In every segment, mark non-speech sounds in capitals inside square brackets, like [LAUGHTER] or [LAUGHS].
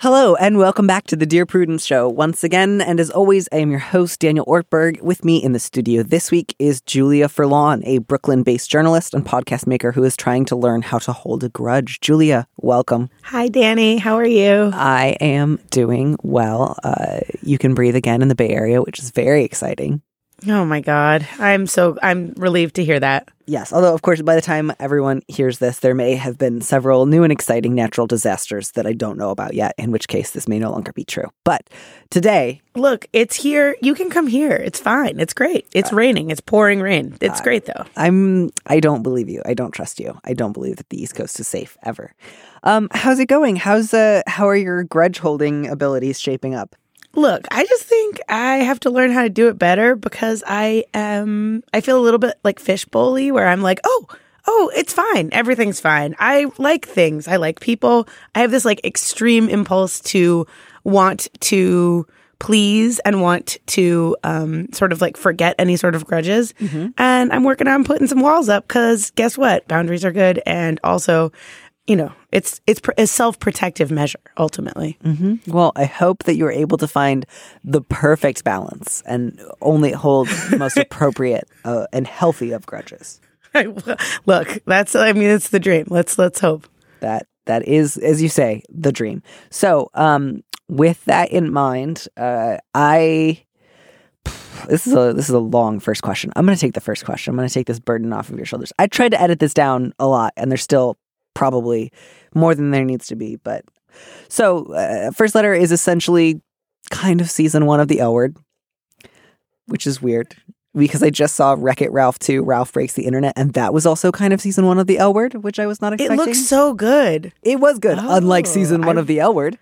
Hello, and welcome back to the Dear Prudence Show once again. And as always, I am your host, Daniel Ortberg. With me in the studio this week is Julia Furlan, a Brooklyn based journalist and podcast maker who is trying to learn how to hold a grudge. Julia, welcome. Hi, Danny. How are you? I am doing well. Uh, you can breathe again in the Bay Area, which is very exciting. Oh my God. I'm so I'm relieved to hear that. Yes, although, of course, by the time everyone hears this, there may have been several new and exciting natural disasters that I don't know about yet, in which case this may no longer be true. But today, Look, it's here. You can come here. It's fine. It's great. It's raining. It's pouring rain. It's great though. I'm I don't believe you. I don't trust you. I don't believe that the East Coast is safe ever. Um, how's it going? How's uh how are your grudge holding abilities shaping up? Look, I just think I have to learn how to do it better because I am I feel a little bit like fishbowly where I'm like, "Oh, oh, it's fine. Everything's fine. I like things. I like people. I have this like extreme impulse to want to please and want to um, sort of like forget any sort of grudges. And I'm working on putting some walls up because guess what? Boundaries are good, and also, you know, it's it's pr- a self protective measure ultimately. Well, I hope that you're able to find the perfect balance and only hold the most [LAUGHS] appropriate uh, and healthy of grudges. Look, that's I mean, it's the dream. Let's let's hope. That that is, as you say, the dream. So, um, with that in mind, uh, I this is a this is a long first question. I'm going to take the first question. I'm going to take this burden off of your shoulders. I tried to edit this down a lot, and there's still probably more than there needs to be. But so, uh, first letter is essentially kind of season one of the L Word, which is weird because I just saw Wreck It Ralph 2, Ralph Breaks the Internet, and that was also kind of season one of the L Word, which I was not expecting. It looks so good. It was good, unlike Oh, season one I- of the L Word,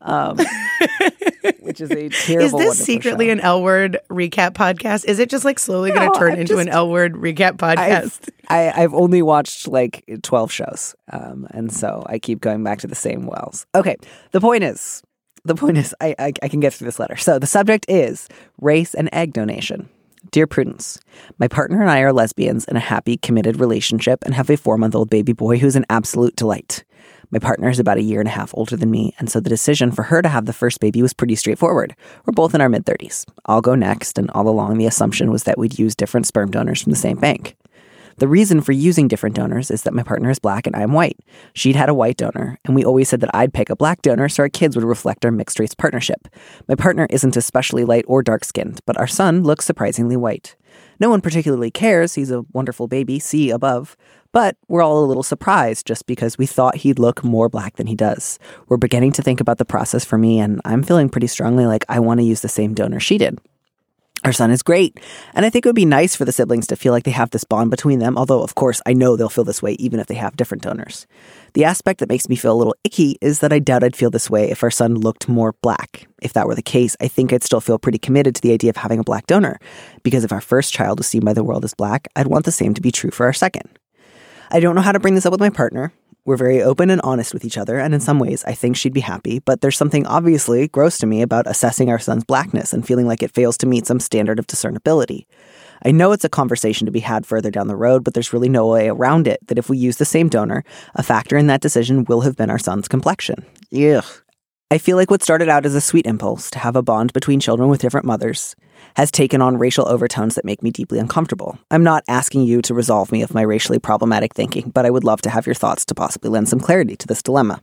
um, [LAUGHS] which is a terrible. [LAUGHS] Is this secretly show. an L word recap podcast? Is it just like slowly going to turn I'm into an L word recap podcast? I've, I, I've only watched like 12 shows. Um, and so I keep going back to the same wells. Okay. The point is, the point is, I, I, I can get through this letter. So the subject is race and egg donation. Dear Prudence, my partner and I are lesbians in a happy, committed relationship and have a four month old baby boy who's an absolute delight. My partner is about a year and a half older than me, and so the decision for her to have the first baby was pretty straightforward. We're both in our mid 30s. I'll go next, and all along the assumption was that we'd use different sperm donors from the same bank. The reason for using different donors is that my partner is black and I'm white. She'd had a white donor, and we always said that I'd pick a black donor so our kids would reflect our mixed race partnership. My partner isn't especially light or dark skinned, but our son looks surprisingly white. No one particularly cares, he's a wonderful baby, see above, but we're all a little surprised just because we thought he'd look more black than he does. We're beginning to think about the process for me, and I'm feeling pretty strongly like I want to use the same donor she did. Our son is great, and I think it would be nice for the siblings to feel like they have this bond between them, although, of course, I know they'll feel this way even if they have different donors. The aspect that makes me feel a little icky is that I doubt I'd feel this way if our son looked more black. If that were the case, I think I'd still feel pretty committed to the idea of having a black donor, because if our first child was seen by the world as black, I'd want the same to be true for our second. I don't know how to bring this up with my partner. We're very open and honest with each other, and in some ways, I think she'd be happy, but there's something obviously gross to me about assessing our son's blackness and feeling like it fails to meet some standard of discernibility. I know it's a conversation to be had further down the road, but there's really no way around it that if we use the same donor, a factor in that decision will have been our son's complexion. Ugh. I feel like what started out as a sweet impulse to have a bond between children with different mothers has taken on racial overtones that make me deeply uncomfortable. I'm not asking you to resolve me of my racially problematic thinking, but I would love to have your thoughts to possibly lend some clarity to this dilemma.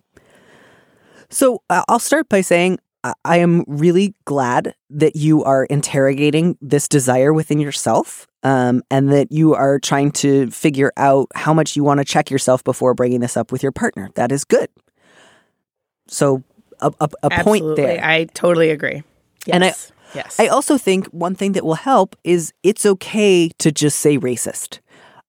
So uh, I'll start by saying I- am really glad that you are interrogating this desire within yourself um, and that you are trying to figure out how much you want to check yourself before bringing this up with your partner. That is good. So, a, a, a point there. I totally agree. Yes. And I- yes. I also think one thing that will help is it's okay to just say racist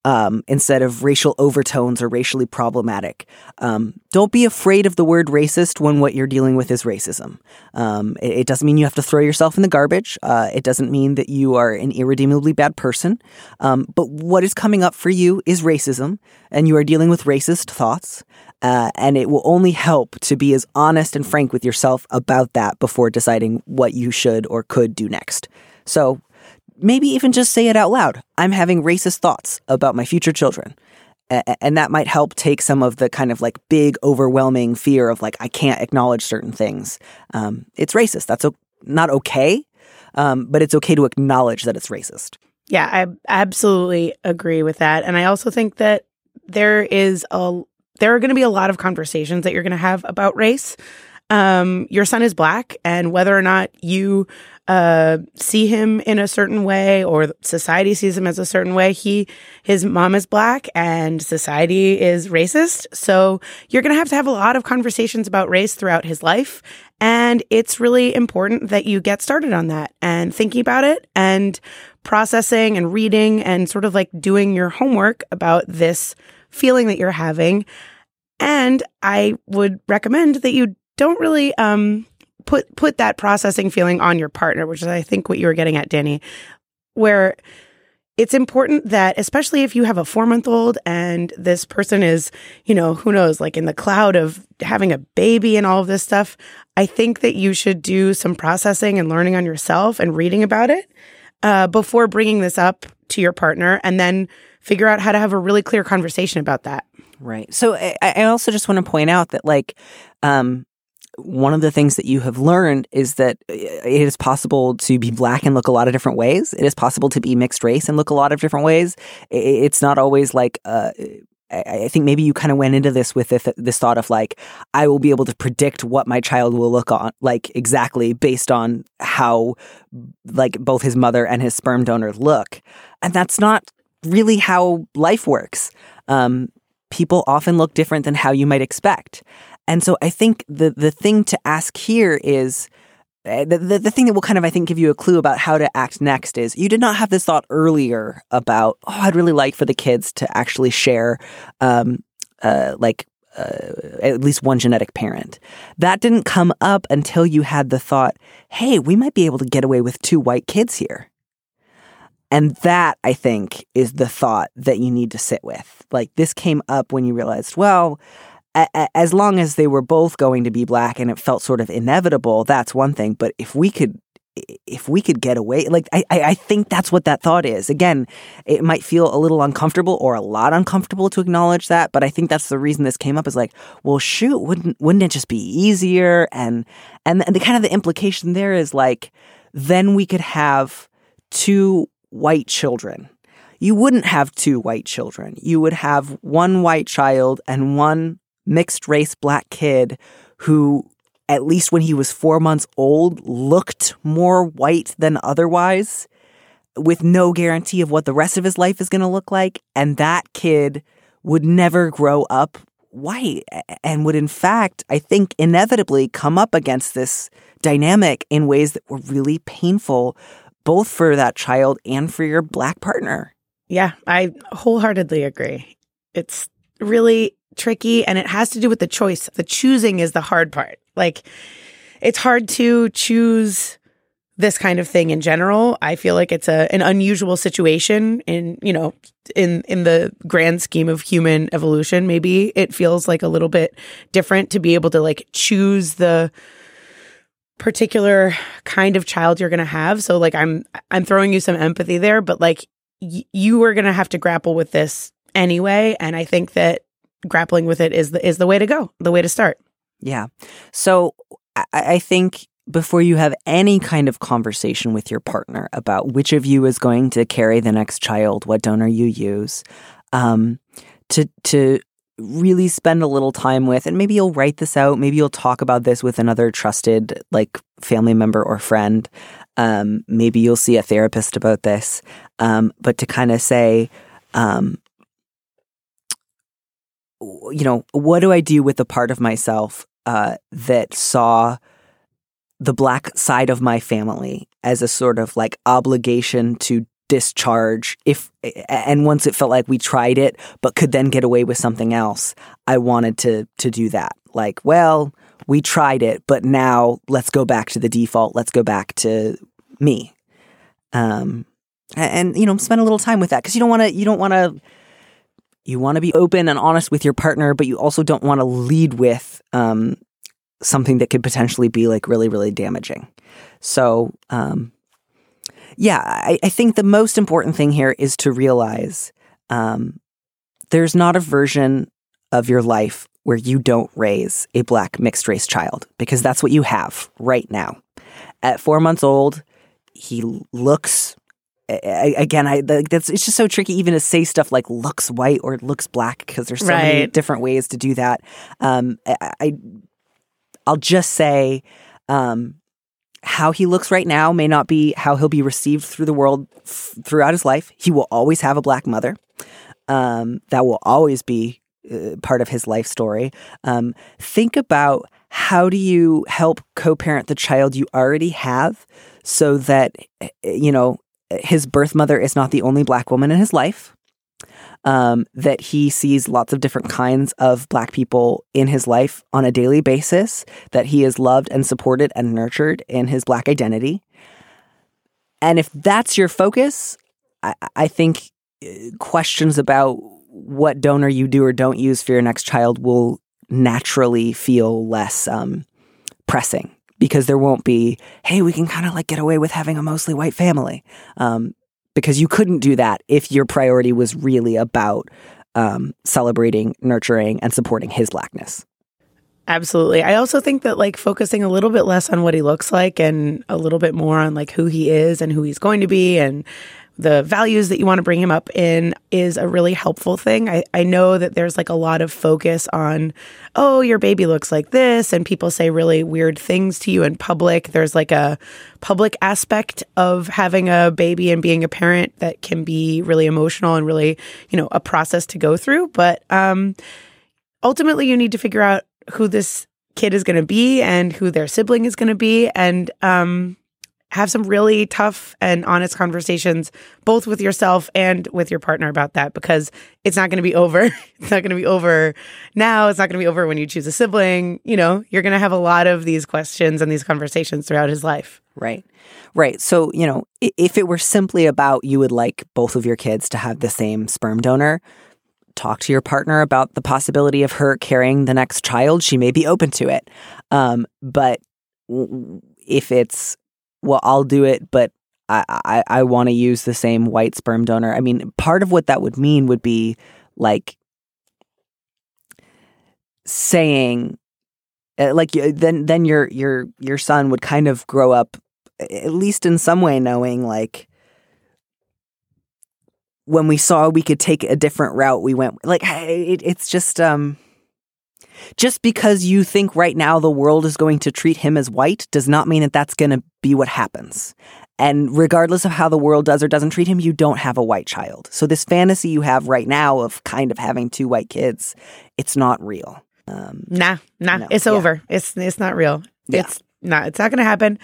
um, instead of racial overtones or racially problematic. Um, don't be afraid of the word racist when what you're dealing with is racism. Um, it, it doesn't mean you have to throw yourself in the garbage. Uh, it doesn't mean that you are an irredeemably bad person. Um, but what is coming up for you is racism, and you are dealing with racist thoughts. Uh, and it will only help to be as honest and frank with yourself about that before deciding what you should or could do next. So maybe even just say it out loud. I'm having racist thoughts about my future children. A- and that might help take some of the kind of like big, overwhelming fear of like, I can't acknowledge certain things. Um, it's racist. That's o- not okay, um, but it's okay to acknowledge that it's racist. Yeah, I absolutely agree with that. And I also think that there is a there are going to be a lot of conversations that you're going to have about race. Um, your son is black, and whether or not you uh, see him in a certain way or society sees him as a certain way, he his mom is black and society is racist. So you're going to have to have a lot of conversations about race throughout his life. And it's really important that you get started on that and thinking about it and processing and reading and sort of like doing your homework about this feeling that you're having. And I would recommend that you don't really um, put put that processing feeling on your partner, which is I think what you were getting at, Danny, where it's important that especially if you have a four month old and this person is, you know, who knows, like in the cloud of having a baby and all of this stuff, I think that you should do some processing and learning on yourself and reading about it uh, before bringing this up to your partner and then figure out how to have a really clear conversation about that. Right. So I, I also just want to point out that, like, um, one of the things that you have learned is that it is possible to be black and look a lot of different ways. It is possible to be mixed race and look a lot of different ways. It's not always like. Uh, I think maybe you kind of went into this with this thought of like, I will be able to predict what my child will look on, like exactly based on how, like, both his mother and his sperm donor look. And that's not really how life works. Um, people often look different than how you might expect. And so I think the the thing to ask here is the, the, the thing that will kind of I think give you a clue about how to act next is you did not have this thought earlier about oh I'd really like for the kids to actually share um uh like uh, at least one genetic parent. That didn't come up until you had the thought, hey, we might be able to get away with two white kids here. And that, I think, is the thought that you need to sit with. Like, this came up when you realized, well, a- a- as long as they were both going to be black and it felt sort of inevitable, that's one thing. But if we could, if we could get away, like, I, I think that's what that thought is. Again, it might feel a little uncomfortable or a lot uncomfortable to acknowledge that. But I think that's the reason this came up is like, well, shoot, wouldn't, wouldn't it just be easier? And, and, and the kind of the implication there is like, then we could have two white children. You wouldn't have two white children. You would have one white child and one mixed race black kid who, at least when he was four months old, looked more white than otherwise, with no guarantee of what the rest of his life is going to look like. And that kid would never grow up white and would, in fact, I think, inevitably come up against this dynamic in ways that were really painful both for that child and for your black partner. Yeah, I wholeheartedly agree. It's really tricky and it has to do with the choice. The choosing is the hard part. Like, it's hard to choose this kind of thing in general. I feel like it's a an unusual situation in, you know, in in the grand scheme of human evolution. Maybe it feels like a little bit different to be able to like choose the particular kind of child you're going to have. So like I'm I'm throwing you some empathy there, but like y- you are going to have to grapple with this anyway, and I think that grappling with it is the is the way to go, the way to start. Yeah. So I, I think before you have any kind of conversation with your partner about which of you is going to carry the next child, what donor you use, um, to to really spend a little time with, and maybe you'll write this out. Maybe you'll talk about this with another trusted like family member or friend. Um, maybe you'll see a therapist about this. Um, but to kind of say, um, you know, what do I do with the part of myself uh, that saw the black side of my family as a sort of like obligation to discharge if and once it felt like we tried it but could then get away with something else i wanted to to do that. Like well we tried it but now let's go back to the default. Let's go back to me. Um and, you know spend a little time with that because you don't want to you don't want to you want to be open and honest with your partner but you also don't want to lead with um something that could potentially be like really really damaging. So um yeah, I, I think the most important thing here is to realize um, there's not a version of your life where you don't raise a black mixed race child because that's what you have right now. At four months old, he looks. Again, I that's it's just so tricky even to say stuff like looks white or looks black because there's so many different ways to do that. Um, I, I I'll just say um, how he looks right now may not be how he'll be received through the world f- throughout his life. He will always have a black mother. Um, that will always be uh, part of his life story. Um, think about how do you help co-parent the child you already have, so that uh, you know his birth mother is not the only black woman in his life. Um, that he sees lots of different kinds of black people in his life on a daily basis, that he is loved and supported and nurtured in his black identity. And if that's your focus, I, I think uh, questions about what donor you do or don't use for your next child will naturally feel less um, pressing because there won't be, hey, we can kind of like get away with having a mostly white family. Um, because you couldn't do that if your priority was really about um, celebrating, nurturing, and supporting his blackness. Absolutely. I also think that like focusing a little bit less on what he looks like and a little bit more on like who he is and who he's going to be and the values that you want to bring him up in is a really helpful thing. I, I know that there's like a lot of focus on, oh, your baby looks like this, and people say really weird things to you in public. There's like a public aspect of having a baby and being a parent that can be really emotional and really, you know, a process to go through. But um ultimately you need to figure out who this kid is going to be and who their sibling is going to be and um, have some really tough and honest conversations both with yourself and with your partner about that because it's not going to be over [LAUGHS] it's not going to be over now it's not going to be over when you choose a sibling you know you're going to have a lot of these questions and these conversations throughout his life Right. Right. So, you know, if it were simply about you would like both of your kids to have the same sperm donor, talk to your partner about the possibility of her carrying the next child. She may be open to it. Um, but if it's, well, I'll do it, but I, I, I want to use the same white sperm donor. I mean, part of what that would mean would be like saying, uh, like then then your your your son would kind of grow up at least in some way knowing like when we saw we could take a different route we went like it, it's just um just because you think right now the world is going to treat him as white does not mean that that's going to be what happens. And regardless of how the world does or doesn't treat him you don't have a white child. So this fantasy you have right now of kind of having two white kids it's not real. Um, nah nah No, it's yeah. over. It's it's not real. Yeah. it's not it's not going to happen.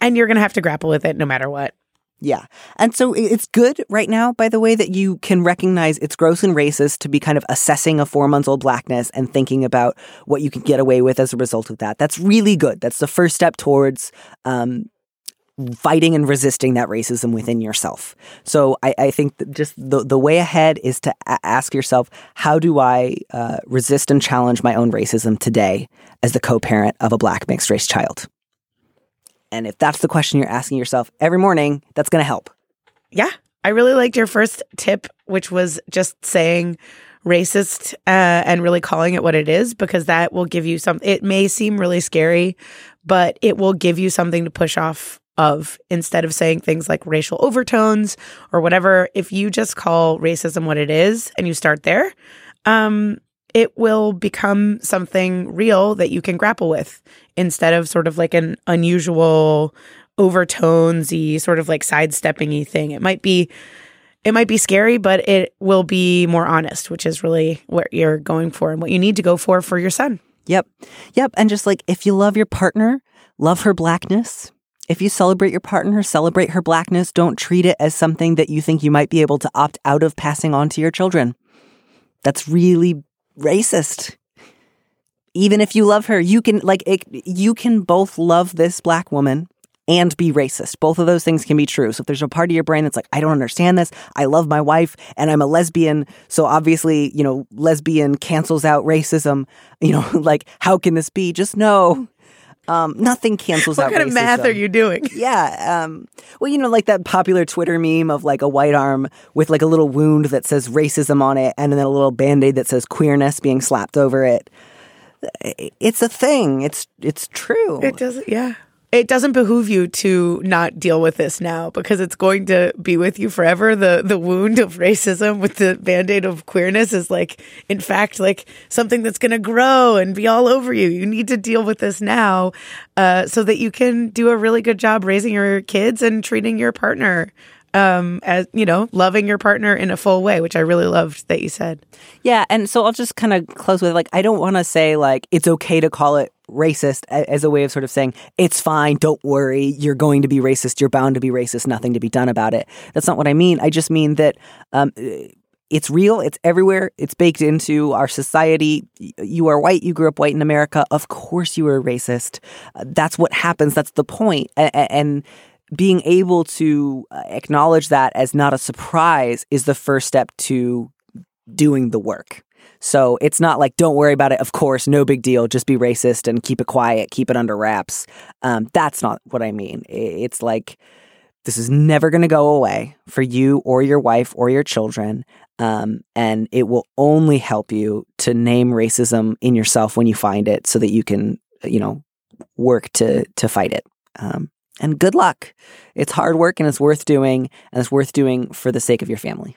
And you're going to have to grapple with it no matter what Yeah. And so it's good right now, by the way, that you can recognize it's gross and racist to be kind of assessing a four months old blackness and thinking about what you can get away with as a result of that. That's really good. That's the first step towards um, fighting and resisting that racism within yourself. So I, I think just the, the way ahead is to a- ask yourself, how do I uh, resist and challenge my own racism today as the co parent of a black mixed race child? And if that's the question you're asking yourself every morning, that's going to help. Yeah. I really liked your first tip, which was just saying racist uh, and really calling it what it is because that will give you some. It may seem really scary, but it will give you something to push off of instead of saying things like racial overtones or whatever. If you just call racism what it is and you start there, um, it will become something real that you can grapple with instead of sort of like an unusual overtonesy sort of like sidesteppingy thing. It might be it might be scary, but it will be more honest, which is really what you're going for and what you need to go for for your son. Yep. Yep. And just like if you love your partner, love her blackness. If you celebrate your partner, celebrate her blackness. Don't treat it as something that you think you might be able to opt out of passing on to your children. That's really racist. Even if you love her, you can like it, you can both love this black woman and be racist. Both of those things can be true. So if there's a part of your brain that's like, I don't understand this, I love my wife and I'm a lesbian, so obviously, you know, lesbian cancels out racism, you know, [LAUGHS] like how can this be? Just know um, nothing cancels [LAUGHS] What out kind of math are you doing? [LAUGHS] Yeah. Um, well, you know, like that popular Twitter meme of like a white arm with like a little wound that says racism on it and then a little band aid that says queerness being slapped over it. It's a thing. It's it's true. It doesn't, yeah. It doesn't behoove you to not deal with this now because it's going to be with you forever. The the wound of racism with the band-aid of queerness is like in fact like something that's gonna grow and be all over you. You need to deal with this now uh, so that you can do a really good job raising your kids and treating your partner um as you know, loving your partner in a full way, which I really loved that you said. Yeah, and so I'll just kind of close with like I don't want to say like it's okay to call it racist as a way of sort of saying it's fine, don't worry, you're going to be racist, you're bound to be racist, nothing to be done about it. That's not what I mean. I just mean that um, it's real, it's everywhere, it's baked into our society. You are white, you grew up white in America. Of course, you are racist. Uh, That's what happens. That's the point. And being able to uh, acknowledge that as not a surprise is the first step to doing the work. So it's not like, don't worry about it. Of course, no big deal. Just be racist and keep it quiet, keep it under wraps. Um, that's not what I mean. It's like, this is never going to go away for you or your wife or your children. Um, and it will only help you to name racism in yourself when you find it so that you can, you know, work to, to fight it. Um, and good luck. It's hard work and it's worth doing, and it's worth doing for the sake of your family.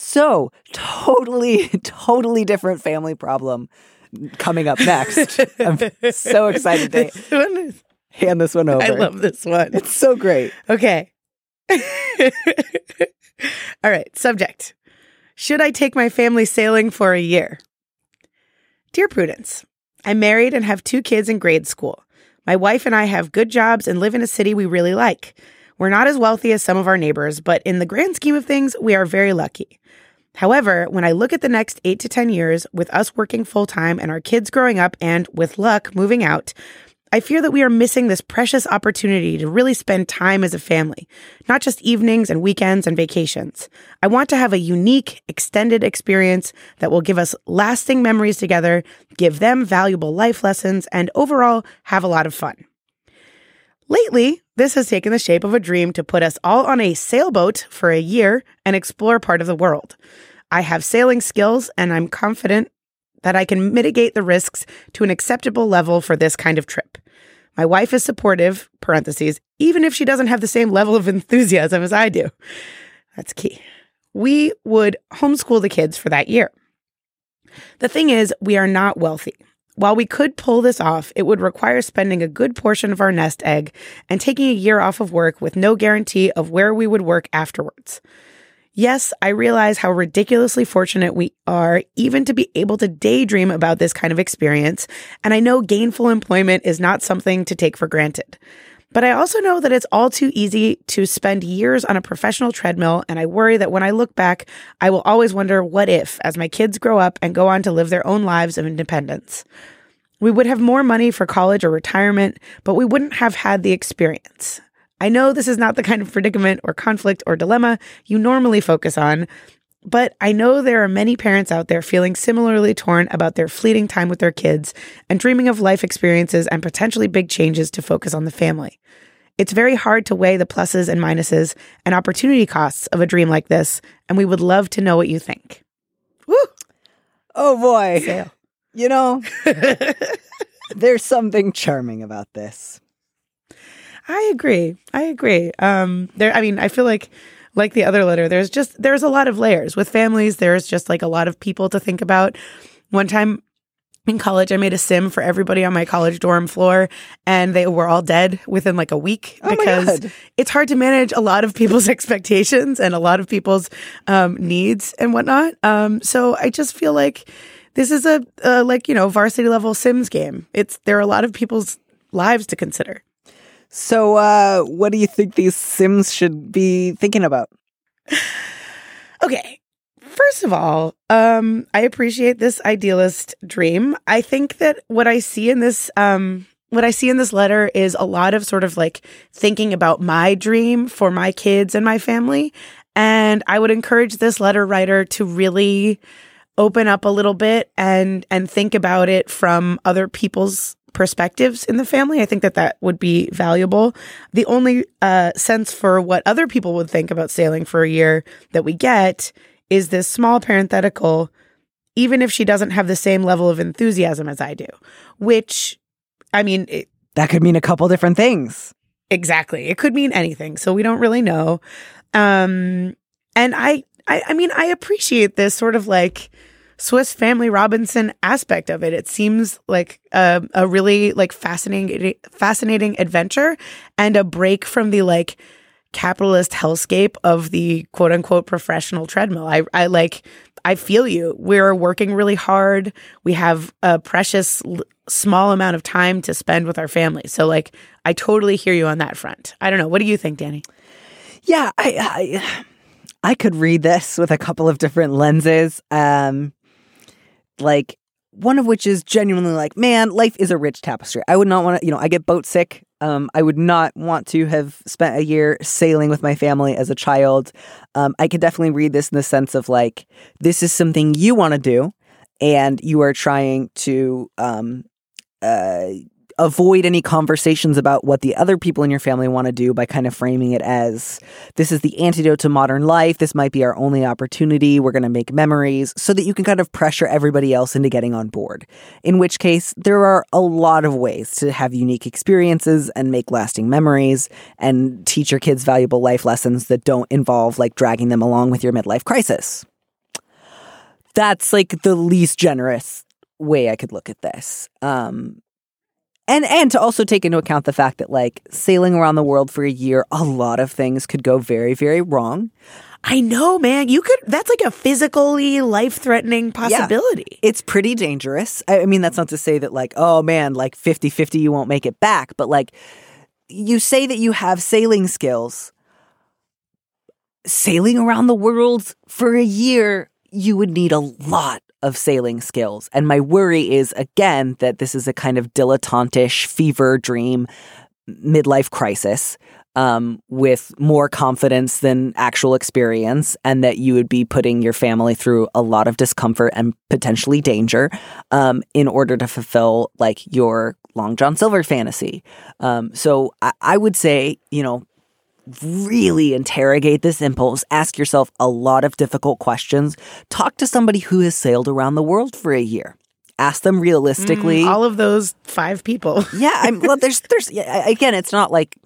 So, totally, [LAUGHS] totally different family problem coming up next. I'm [LAUGHS] so excited to This is- hand this one over. I love this one. It's so great. Okay. [LAUGHS] All right. Subject Should I take my family sailing for a year? Dear Prudence, I'm married and have two kids in grade school. My wife and I have good jobs and live in a city we really like. We're not as wealthy as some of our neighbors, but in the grand scheme of things, we are very lucky. However, when I look at the next eight to 10 years with us working full time and our kids growing up and, with luck, moving out, I fear that we are missing this precious opportunity to really spend time as a family, not just evenings and weekends and vacations. I want to have a unique, extended experience that will give us lasting memories together, give them valuable life lessons, and overall have a lot of fun. Lately, this has taken the shape of a dream to put us all on a sailboat for a year and explore part of the world. I have sailing skills and I'm confident that I can mitigate the risks to an acceptable level for this kind of trip. My wife is supportive, parentheses, even if she doesn't have the same level of [LAUGHS] enthusiasm as I do. That's key. We would homeschool the kids for that year. The thing is, we are not wealthy. While we could pull this off, it would require spending a good portion of our nest egg and taking a year off of work with no guarantee of where we would work afterwards. Yes, I realize how ridiculously fortunate we are even to be able to daydream about this kind of experience, and I know gainful employment is not something to take for granted. But I also know that it's all too easy to spend years on a professional treadmill, and I worry that when I look back, I will always wonder what if as my kids grow up and go on to live their own lives of independence. We would have more money for college or retirement, but we wouldn't have had the experience. I know this is not the kind of predicament or conflict or dilemma you normally focus on, but I know there are many parents out there feeling similarly torn about their fleeting time with their kids and dreaming of life experiences and potentially big changes to focus on the family. It's very hard to weigh the pluses and minuses and opportunity costs of a dream like this, and we would love to know what you think. Woo! Oh boy. Sale. You know, [LAUGHS] there's something charming about this. I agree. I agree. Um, there. I mean, I feel like, like the other letter, there's just there's a lot of layers with families. There's just like a lot of people to think about. One time in college, I made a sim for everybody on my college dorm floor, and they were all dead within like a week Oh because it's hard to manage a lot of people's [LAUGHS] expectations and a lot of people's um, needs and whatnot. Um, so I just feel like this is a, a like you know varsity level Sims game. It's there are a lot of people's lives to consider. So, uh, what do you think these Sims should be thinking about? Okay. First of all, um, I appreciate this idealist dream. I think that what I see in this, um, what I see in this letter is a lot of sort of like thinking about my dream for my kids and my family. And I would encourage this letter writer to really open up a little bit and and think about it from other people's perspectives in the family. I think that that would be valuable. The only uh, sense for what other people would think about sailing for a year that we get is this small parenthetical, even if she doesn't have the same level of enthusiasm as I do, which, I mean, it, That could mean a couple different things. Exactly. It could mean anything. So we don't really know. Um, and I, I, I mean, I appreciate this sort of like Swiss Family Robinson aspect of it. It seems like a, a really like fascinating, fascinating adventure and a break from the like capitalist hellscape of the quote unquote professional treadmill. I, I like, I feel you. We're working really hard. We have a precious l- small amount of time to spend with our family. So like, I totally hear you on that front. I don't know. What do you think, Danny? Yeah, I, I I could read this with a couple of different lenses. Um like one of which is genuinely like, man, life is a rich tapestry. I would not want to, you know, I get boat sick. Um, I would not want to have spent a year sailing with my family as a child. Um, I could definitely read this in the sense of like, this is something you want to do, and you are trying to um, uh, avoid any conversations about what the other people in your family want to do by kind of framing it as this is the antidote to modern life. This might be our only opportunity. We're going to make memories so that you can kind of pressure everybody else into getting on board. In which case, there are a lot of ways to have unique experiences and make lasting memories and teach your kids valuable life lessons that don't involve like dragging them along with your midlife crisis. That's like the least generous way I could look at this. Um, and and to also take into account the fact that like sailing around the world for a year, a lot of things could go very very wrong. I know, man. You could, that's like a physically life threatening possibility. It's pretty dangerous. I I mean, that's not to say that like, oh man, like 50-50 you won't make it back, but like you say that you have sailing skills. Sailing around the world for a year, you would need a lot of sailing skills. And my worry is again that this is a kind of dilettantish fever dream midlife crisis um, with more confidence than actual experience, and that you would be putting your family through a lot of discomfort and potentially danger um, in order to fulfill like your Long John Silver fantasy. Um, so I, I would say, you know, really interrogate this impulse, ask yourself a lot of difficult questions, talk to somebody who has sailed around the world for a year. Ask them realistically. Mm, all of those five people. [LAUGHS] yeah, I'm well there's there's yeah, again, it's not like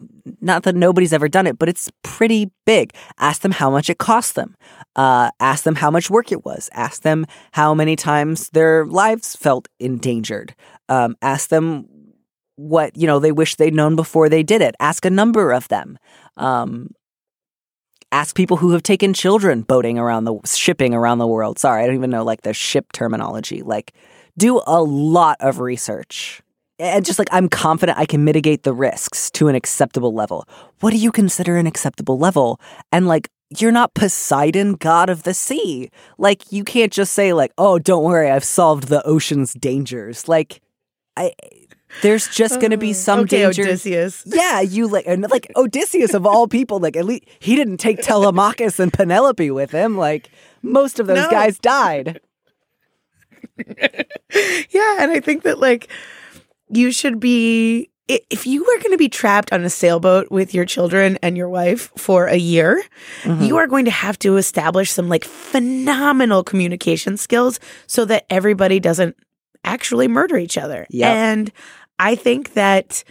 not that nobody's ever done it, but it's pretty big. Ask them how much it cost them. Uh, ask them how much work it was. Ask them how many times their lives felt endangered. Um, ask them what you know they wish they'd known before they did it. Ask a number of them. Um, ask people who have taken children boating around the shipping around the world. Sorry, I don't even know like the ship terminology. Like, do a lot of research and just like I'm confident I can mitigate the risks to an acceptable level. What do you consider an acceptable level? And like you're not Poseidon, god of the sea. Like you can't just say like, "Oh, don't worry, I've solved the ocean's dangers." Like I there's just going to be some okay, dangers. Odysseus. [LAUGHS] Yeah, you like and like Odysseus of all people, like at least he didn't take Telemachus and Penelope with him. Like most of those No. guys died. [LAUGHS] Yeah, and I think that like you should be if you are going to be trapped on a sailboat with your children and your wife for a year, Mm-hmm. you are going to have to establish some like phenomenal communication skills so that everybody doesn't actually murder each other. Yep. And I think that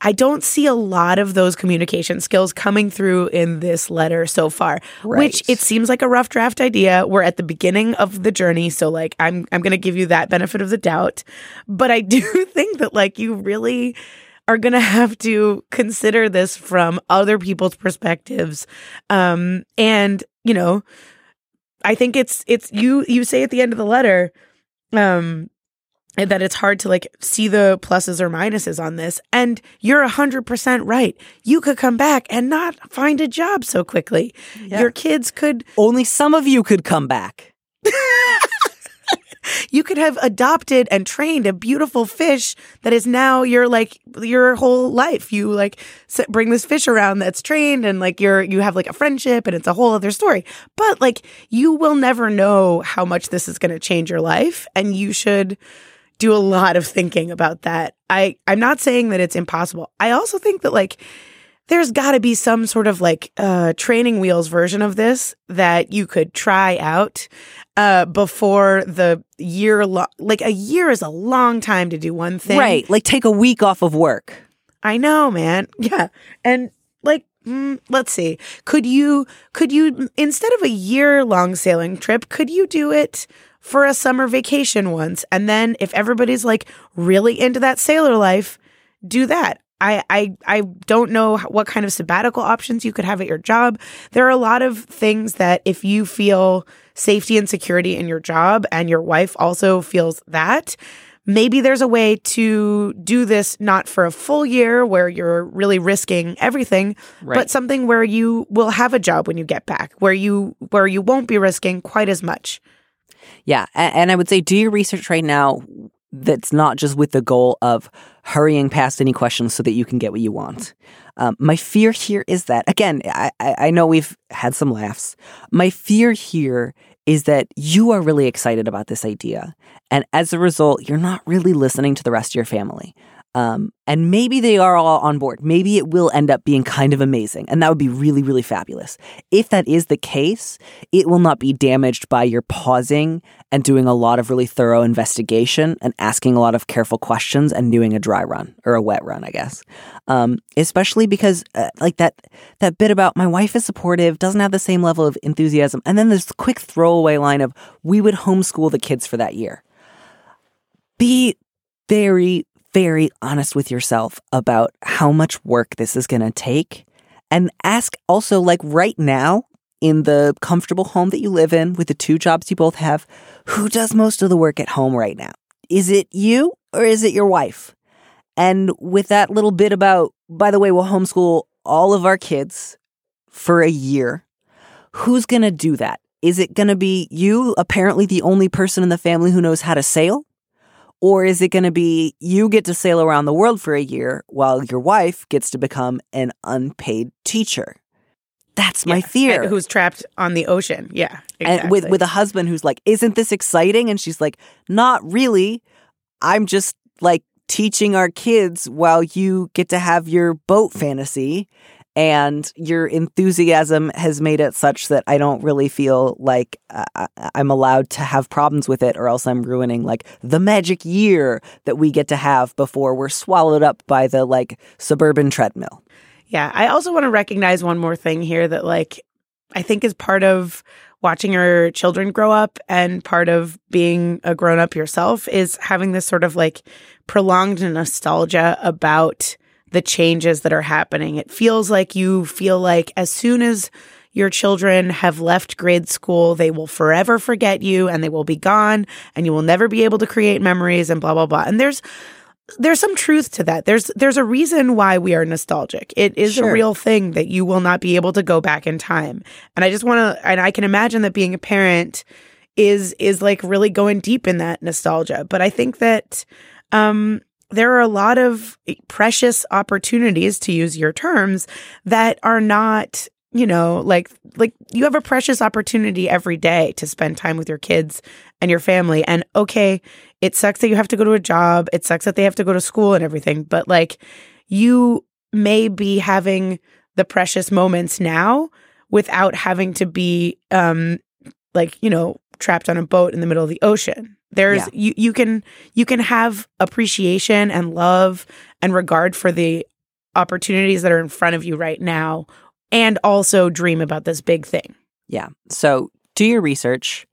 I don't see a lot of those communication skills coming through in this letter so far, which it seems like a rough draft idea. We're at the beginning of the journey, so like I'm I'm going to give you that benefit of the doubt, but I [LAUGHS] do think that like you really are going to have to consider this from other people's perspectives. Um and, you know, I think it's it's you you say at the end of the letter um that it's hard to like see the pluses or minuses on this. And you're 100% right. You could come back and not find a job so quickly. Your kids could Only some of you could come back. [LAUGHS] you could have adopted and trained a beautiful fish that is now your like your whole life. You like bring this fish around that's trained and like you're you have like a friendship and it's a whole other story. But like you will never know how much this is going to change your life and you should do a lot of thinking about that i i'm not saying that it's impossible i also think that like there's got to be some sort of like uh, training wheels version of this that you could try out uh, before the year. Lo- like a year is a long time to do one thing, Right. Like take a week off of work. I know, man. Yeah, and like, mm, let's see. Could you? Could you instead of a year long sailing trip? Could you do it? For a summer vacation once, and then if everybody's like really into that sailor life, do that. I, I I don't know what kind of sabbatical options you could have at your job. There are a lot of things that if you feel safety and security in your job and your wife also feels that, maybe there's a way to do this not for a full year where you're really risking everything, Right. but something where you will have a job when you get back, where you where you won't be risking quite as much. Yeah. And I would say do your research right now that's not just with the goal of hurrying past any questions so that you can get what you want. Um, my fear here is that, again, I, I I know we've had some laughs. My fear here is that you are really excited about this idea. And as a result, you're not really listening to the rest of your family. Um, and maybe they are all on board. Maybe it will end up being kind of amazing. And that would be really, really fabulous. If that is the case, it will not be damaged by your pausing and doing a lot of really thorough investigation and asking a lot of careful questions and doing a dry run or a wet run, I guess. Um, especially because, uh, like that that bit about my wife is supportive, doesn't have the same level of enthusiasm, and then this quick throwaway line of we would homeschool the kids for that year. Be very, very honest with yourself about how much work this is going to take. And ask also, like right now, in the comfortable home that you live in with the two jobs you both have, who does most of the work at home right now? Is it you or is it your wife? And with that little bit about, by the way, we'll homeschool all of our kids for a year. Who's going to do that? Is it going to be you, apparently the only person in the family who knows how to sail? Or is it going to be you get to sail around the world for a year while your wife gets to become an unpaid teacher? That's my Yeah, fear. Who's trapped on the ocean? Yeah, and with with a husband who's like, "Isn't this exciting?" And she's like, "Not really. I'm just like teaching our kids while you get to have your boat fantasy." And your enthusiasm has made it such that I don't really feel like uh, I- I'm allowed to have problems with it, or else I'm ruining like the magic year that we get to have before we're swallowed up by the like suburban treadmill. Yeah, I also want to recognize one more thing here that like I think is part of watching your children grow up and part of being a grown up yourself is having this sort of like prolonged nostalgia about the changes that are happening. It feels like you feel like as soon as your children have left grade school, they will forever forget you and they will be gone and you will never be able to create memories and blah, blah, blah. And there's there's some truth to that. There's there's a reason why we are nostalgic. It is Sure. a real thing that you will not be able to go back in time. And I just want to and I can imagine that being a parent is is like really going deep in that nostalgia. But I think that um there are a lot of precious opportunities to use your terms that are not you know like like you have a precious opportunity every day to spend time with your kids and your family. And okay it sucks that you have to go to a job. It sucks that they have to go to school and everything. But like you may be having the precious moments now without having to be um like you know trapped on a boat in the middle of the ocean there's Yeah. you you can you can have appreciation and love and regard for the opportunities that are in front of you right now and also dream about this big thing Yeah. So do your research,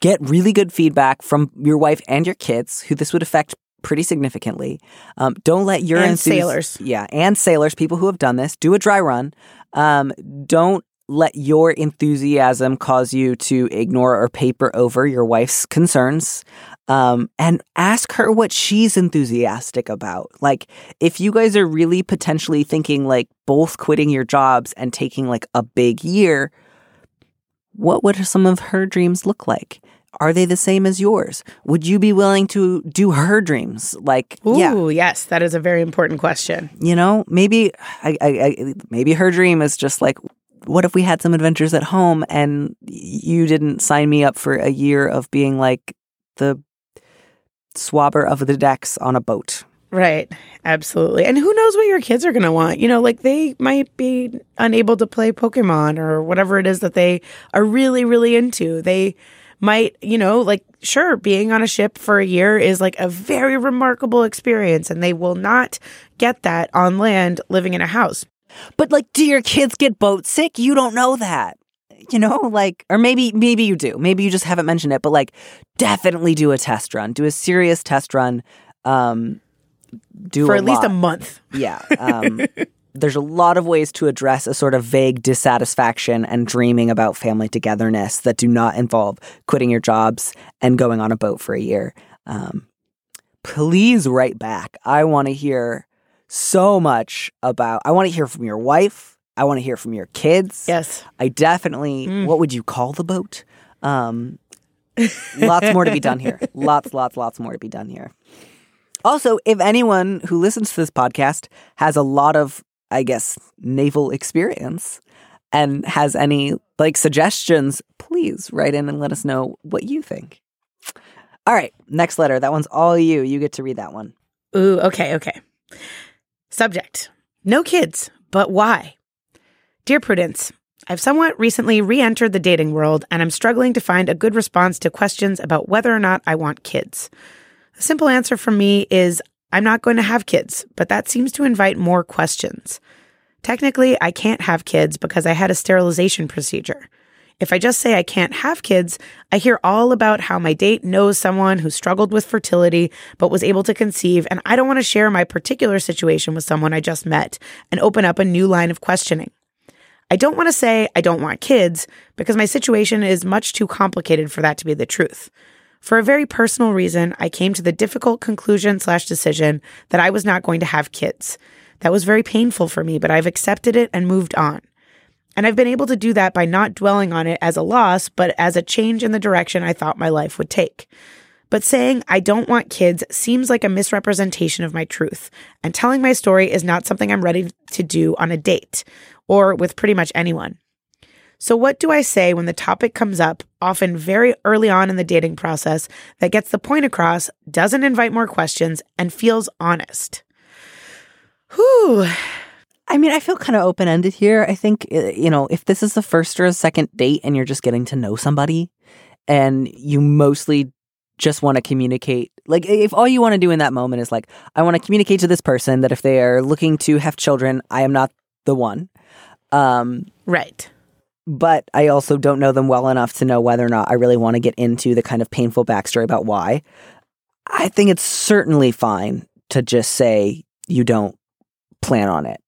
get really good feedback from your wife and your kids, who this would affect pretty significantly. Um, don't let your And sailors. yeah, and sailors, people who have done this, do a dry run. Um, don't let your enthusiasm cause you to ignore or paper over your wife's concerns. Um, and ask her what she's enthusiastic about. Like, if you guys are really potentially thinking like both quitting your jobs and taking like a big year, what would some of her dreams look like? Are they the same as yours? Would you be willing to do her dreams? Like, Ooh, yeah, yes, that is a very important question. you know, maybe, I, I, I, maybe her dream is just like, what if we had some adventures at home and you didn't sign me up for a year of being like the swabber of the decks on a boat? Right. Absolutely. And who knows what your kids are going to want? You know, like they might be unable to play Pokemon or whatever it is that they are really, really into. They might, you know, like, sure, being on a ship for a year is like a very remarkable experience, and they will not get that on land living in a house. But like, do your kids get boat sick? You don't know that. You know, like, or maybe, maybe you do. Maybe you just haven't mentioned it, but like, definitely do a test run. Do a serious test run. Um, do for at least a month. Yeah. Um, [LAUGHS] there's a lot of ways to address a sort of vague dissatisfaction and dreaming about family togetherness that do not involve quitting your jobs and going on a boat for a year. Um, please write back. I want to hear so much about, I want to hear from your wife. I want to hear from your kids. Yes. I definitely, what would you call the boat? Um, [LAUGHS] lots more to be done here. Lots, lots, lots more to be done here. Also, if anyone who listens to this podcast has a lot of, I guess, naval experience and has any like suggestions, please write in and let us know what you think. All right, next letter. That one's all you. You get to read that one. Ooh, okay, okay. Subject No kids, but why? Dear Prudence, I've somewhat recently re entered the dating world and I'm struggling to find a good response to questions about whether or not I want kids. The simple answer from me is I'm not going to have kids, but that seems to invite more questions. Technically, I can't have kids because I had a sterilization procedure. If I just say I can't have kids, I hear all about how my date knows someone who struggled with fertility but was able to conceive, and I don't want to share my particular situation with someone I just met and open up a new line of questioning. I don't want to say I don't want kids because my situation is much too complicated for that to be the truth. For a very personal reason, I came to the difficult conclusion slash decision that I was not going to have kids. That was very painful for me, but I've accepted it and moved on. And I've been able to do that by not dwelling on it as a loss, but as a change in the direction I thought my life would take. But saying I don't want kids seems like a misrepresentation of my truth, and telling my story is not something I'm ready to do on a date or with pretty much anyone. So, what do I say when the topic comes up, often very early on in the dating process, that gets the point across, doesn't invite more questions, and feels honest? Whew. I mean, I feel kind of open ended here. I think, uh, you know, if this is the first or a second date and you're just getting to know somebody and you mostly just want to communicate, like if all you want to do in that moment is like, I want to communicate to this person that if they are looking to have children, I am not the one. Um, Right. but I also don't know them well enough to know whether or not I really want to get into the kind of painful backstory about why. I think it's certainly fine to just say you don't plan on it.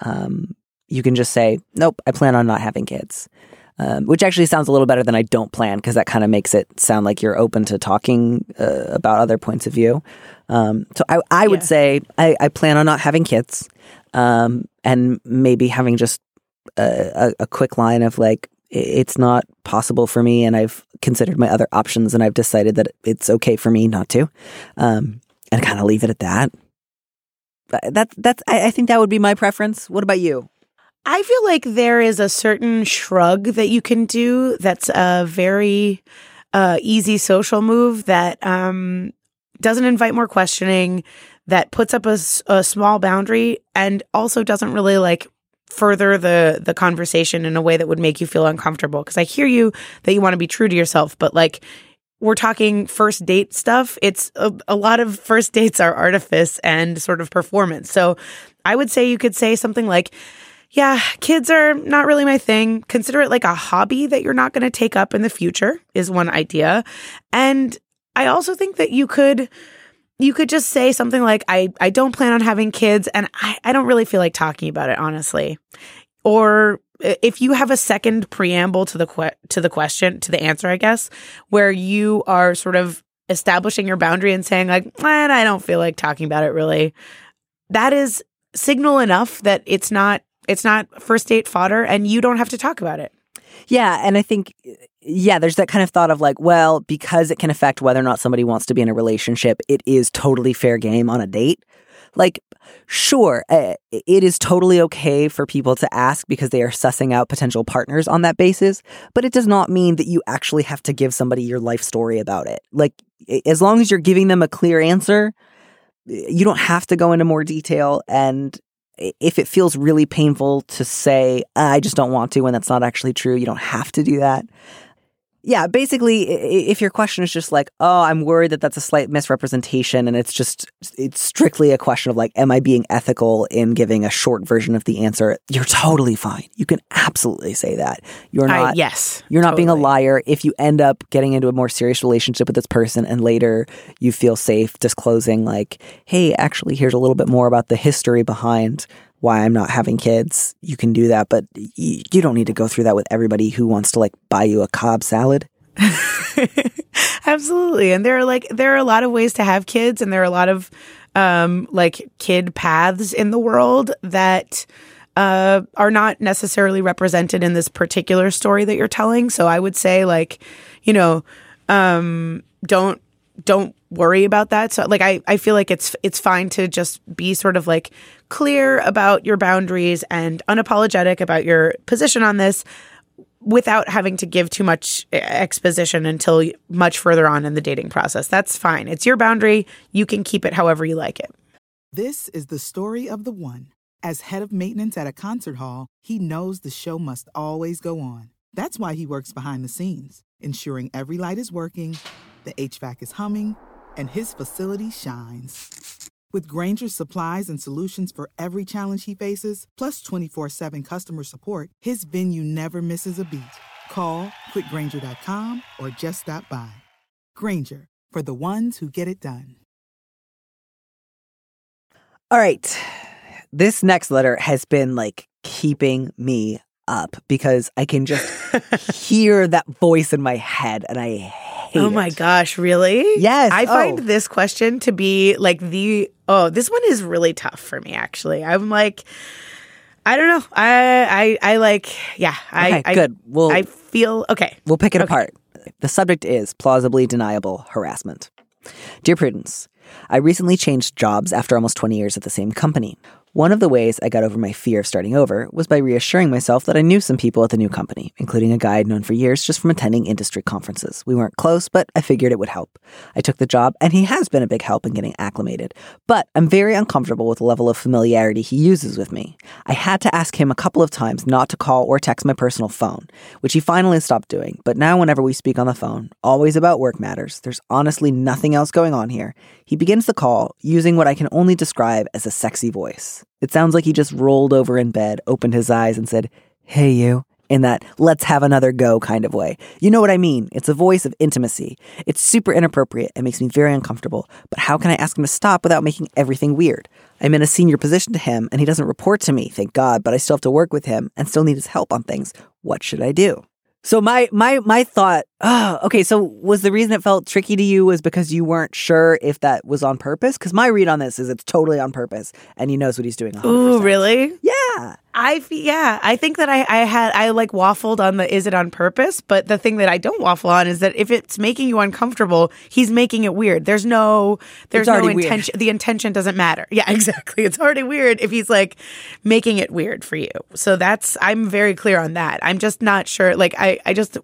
Um, you can just say, nope, I plan on not having kids. Um, which actually sounds a little better than I don't plan because that kind of makes it sound like you're open to talking uh, about other points of view. Um, so I, I would Yeah. say I, I plan on not having kids um, and maybe having just a, a, a quick line of like, it's not possible for me and I've considered my other options and I've decided that it's okay for me not to. Um, and kind of leave it at that. That's that's I, I think that would be my preference. What about you? I feel like there is a certain shrug that you can do that's a very uh, easy social move that um, doesn't invite more questioning, that puts up a small boundary, and also doesn't really like further the the conversation in a way that would make you feel uncomfortable. Because I hear you that you want to be true to yourself, but like we're talking first date stuff. It's a, a lot of first dates are artifice and sort of performance. So I would say you could say something like, yeah, kids are not really my thing. Consider it like a hobby that you're not going to take up in the future is one idea. And I also think that you could you could just say something like I I don't plan on having kids and I I don't really feel like talking about it honestly. Or if you have a second preamble to the que- to the question to the answer I guess where you are sort of establishing your boundary and saying like "Man, I don't feel like talking about it really. That is signal enough that it's not it's not first date fodder and you don't have to talk about it. Yeah, and I think yeah, there's that kind of thought of like, well, because it can affect whether or not somebody wants to be in a relationship, it is totally fair game on a date. Like, sure, uh, it is totally okay for people to ask because they are sussing out potential partners on that basis, but it does not mean that you actually have to give somebody your life story about it. Like, as long as you're giving them a clear answer, you don't have to go into more detail and if it feels really painful to say i just don't want to when that's not actually true you don't have to do that yeah basically i- i- if your question is just like oh i'm worried that that's a slight misrepresentation and it's just it's strictly a question of like am i being ethical in giving a short version of the answer? You're totally fine. You can absolutely say that. You're I- not yes. you're not being a liar. If you end up getting into a more serious relationship with this person and later you feel safe disclosing like hey actually here's a little bit more about the history behind why i'm not having kids you can do that but y- you don't need to go through that with everybody who wants to like buy you a cobb salad [LAUGHS] Absolutely. And there are like there are a lot of ways to have kids and there are a lot of um like kid paths in the world that uh are not necessarily represented in this particular story that you're telling. So I would say like, you know, um don't don't worry about that. So like I I feel like it's it's fine to just be sort of like clear about your boundaries and unapologetic about your position on this without having to give too much exposition until much further on in the dating process. That's fine. It's your boundary. You can keep it however you like it. This is the story of the one. As head of maintenance at a concert hall, he knows the show must always go on. That's why he works behind the scenes, ensuring every light is working, the HVAC is humming, and his facility shines. With Grainger's supplies and solutions for every challenge he faces, plus 24 7 customer support, his venue never misses a beat. Call quickgranger.com or just stop by. Granger, for the ones who get it done. all right this next letter has been like keeping me up because i can just [LAUGHS] hear that voice in my head and i Oh hate oh my it. gosh, really? Yes. I find Oh. this question to be like the oh, this one is really tough for me actually. I'm like I don't know. I I I like yeah, I Okay, I good. We'll I feel okay. We'll pick it Okay. apart. The subject is plausibly deniable harassment. Dear Prudence, I recently changed jobs after almost 20 years at the same company. One of the ways I got over my fear of starting over was by reassuring myself that I knew some people at the new company, including a guy I'd known for years just from attending industry conferences. We weren't close, but I figured it would help. I took the job, and he has been a big help in getting acclimated. But I'm very uncomfortable with the level of familiarity he uses with me. I had to ask him a couple of times not to call or text my personal phone, which he finally stopped doing. But now, whenever we speak on the phone, always about work matters, there's honestly nothing else going on here. He begins the call using what I can only describe as a sexy voice. It sounds like he just rolled over in bed, opened his eyes, and said, Hey, you. In that let's have another go kind of way. You know what I mean? It's a voice of intimacy. It's super inappropriate and makes me very uncomfortable. But how can I ask him to stop without making everything weird? I'm in a senior position to him and he doesn't report to me, thank God, but I still have to work with him and still need his help on things. What should I do? So my my my thought, oh, okay, so was the reason it felt tricky to you was because you weren't sure if that was on purpose? Because my read on this is it's totally on purpose, and he knows what he's doing. 100%. Ooh, really? Yeah. I yeah, I think that I, I had I like waffled on the is it on purpose, but the thing that I don't waffle on is that if it's making you uncomfortable, he's making it weird. There's no there's no already weird. intention. The intention doesn't matter. [LAUGHS] Yeah, exactly. It's already weird if he's like making it weird for you. So that's I'm very clear on that. I'm just not sure. Like I I just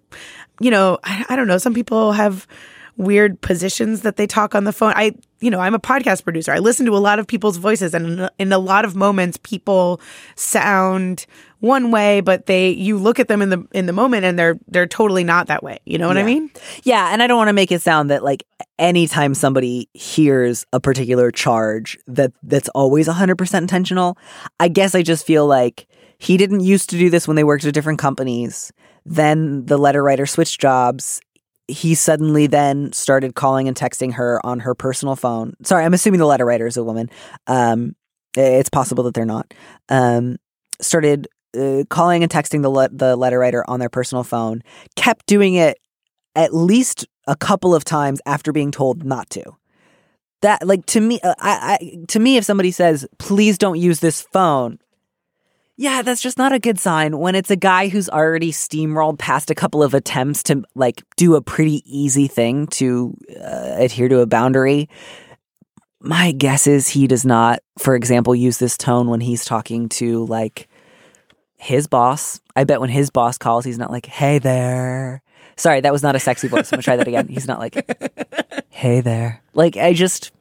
you know I, I don't know. Some people have weird positions that they talk on the phone. I, you know, I'm a podcast producer. I listen to a lot of people's voices and in, a lot of moments people sound one way, but they you look at them in the in the moment and they're they're totally not that way. You know what I mean? Yeah, and I don't want to make it sound that like anytime somebody hears a particular charge that that's always 100% intentional. I guess I just feel like he didn't used to do this when they worked at different companies. Then the letter writer switched jobs. He suddenly then started calling and texting her on her personal phone. Sorry, I'm assuming the letter writer is a woman. Um, it's possible that they're not. Um, started uh, calling and texting the le- the letter writer on their personal phone. Kept doing it at least a couple of times after being told not to. That like to me, uh, I, I to me, if somebody says, "Please don't use this phone," yeah, that's just not a good sign. When it's a guy who's already steamrolled past a couple of attempts to like do a pretty easy thing to uh, adhere to a boundary. My guess is he does not, for example, use this tone when he's talking to like his boss. I bet when his boss calls, he's not like, "Hey there." Sorry, that was not a sexy voice. I'm gonna try that again. He's not like, [LAUGHS] "Hey there." Like I just,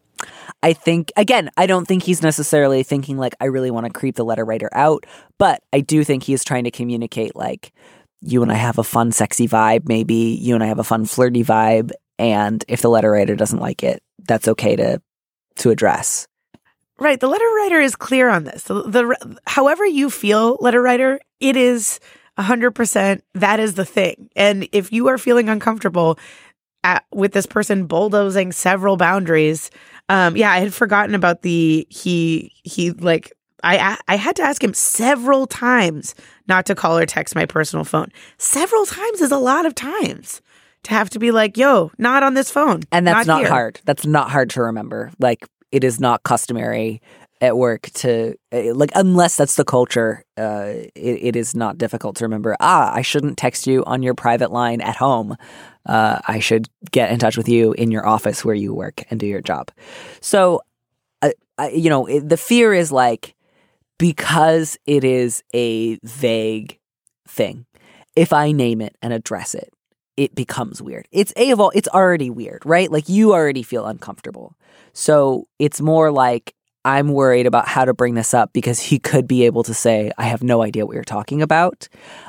I think again, I don't think he's necessarily thinking like I really want to creep the letter writer out, but I do think he is trying to communicate like you and I have a fun, sexy vibe. Maybe you and I have a fun, flirty vibe, and if the letter writer doesn't like it, that's okay to to address. Right. The letter writer is clear on this. The, the however you feel, letter writer, it is hundred percent that is the thing. And if you are feeling uncomfortable at, with this person bulldozing several boundaries, um, yeah, I had forgotten about the he he like I I had to ask him several times not to call or text my personal phone. Several times is a lot of times to have to be like, "Yo, not on this phone," And that's not, here. hard. That's not hard to remember. Like it is not customary at work to uh, like unless that's the culture. Uh, it, it is not difficult to remember. Ah, I shouldn't text you on your private line at home. Uh, I should get in touch with you in your office where you work and do your job. So, I, you know, it, the fear is like because it is a vague thing. If I name it and address it, it becomes weird. It's a of all, it's already weird, right? Like you already feel uncomfortable. So it's more like I'm worried about how to bring this up because he could be able to say, I have no idea what you're talking about.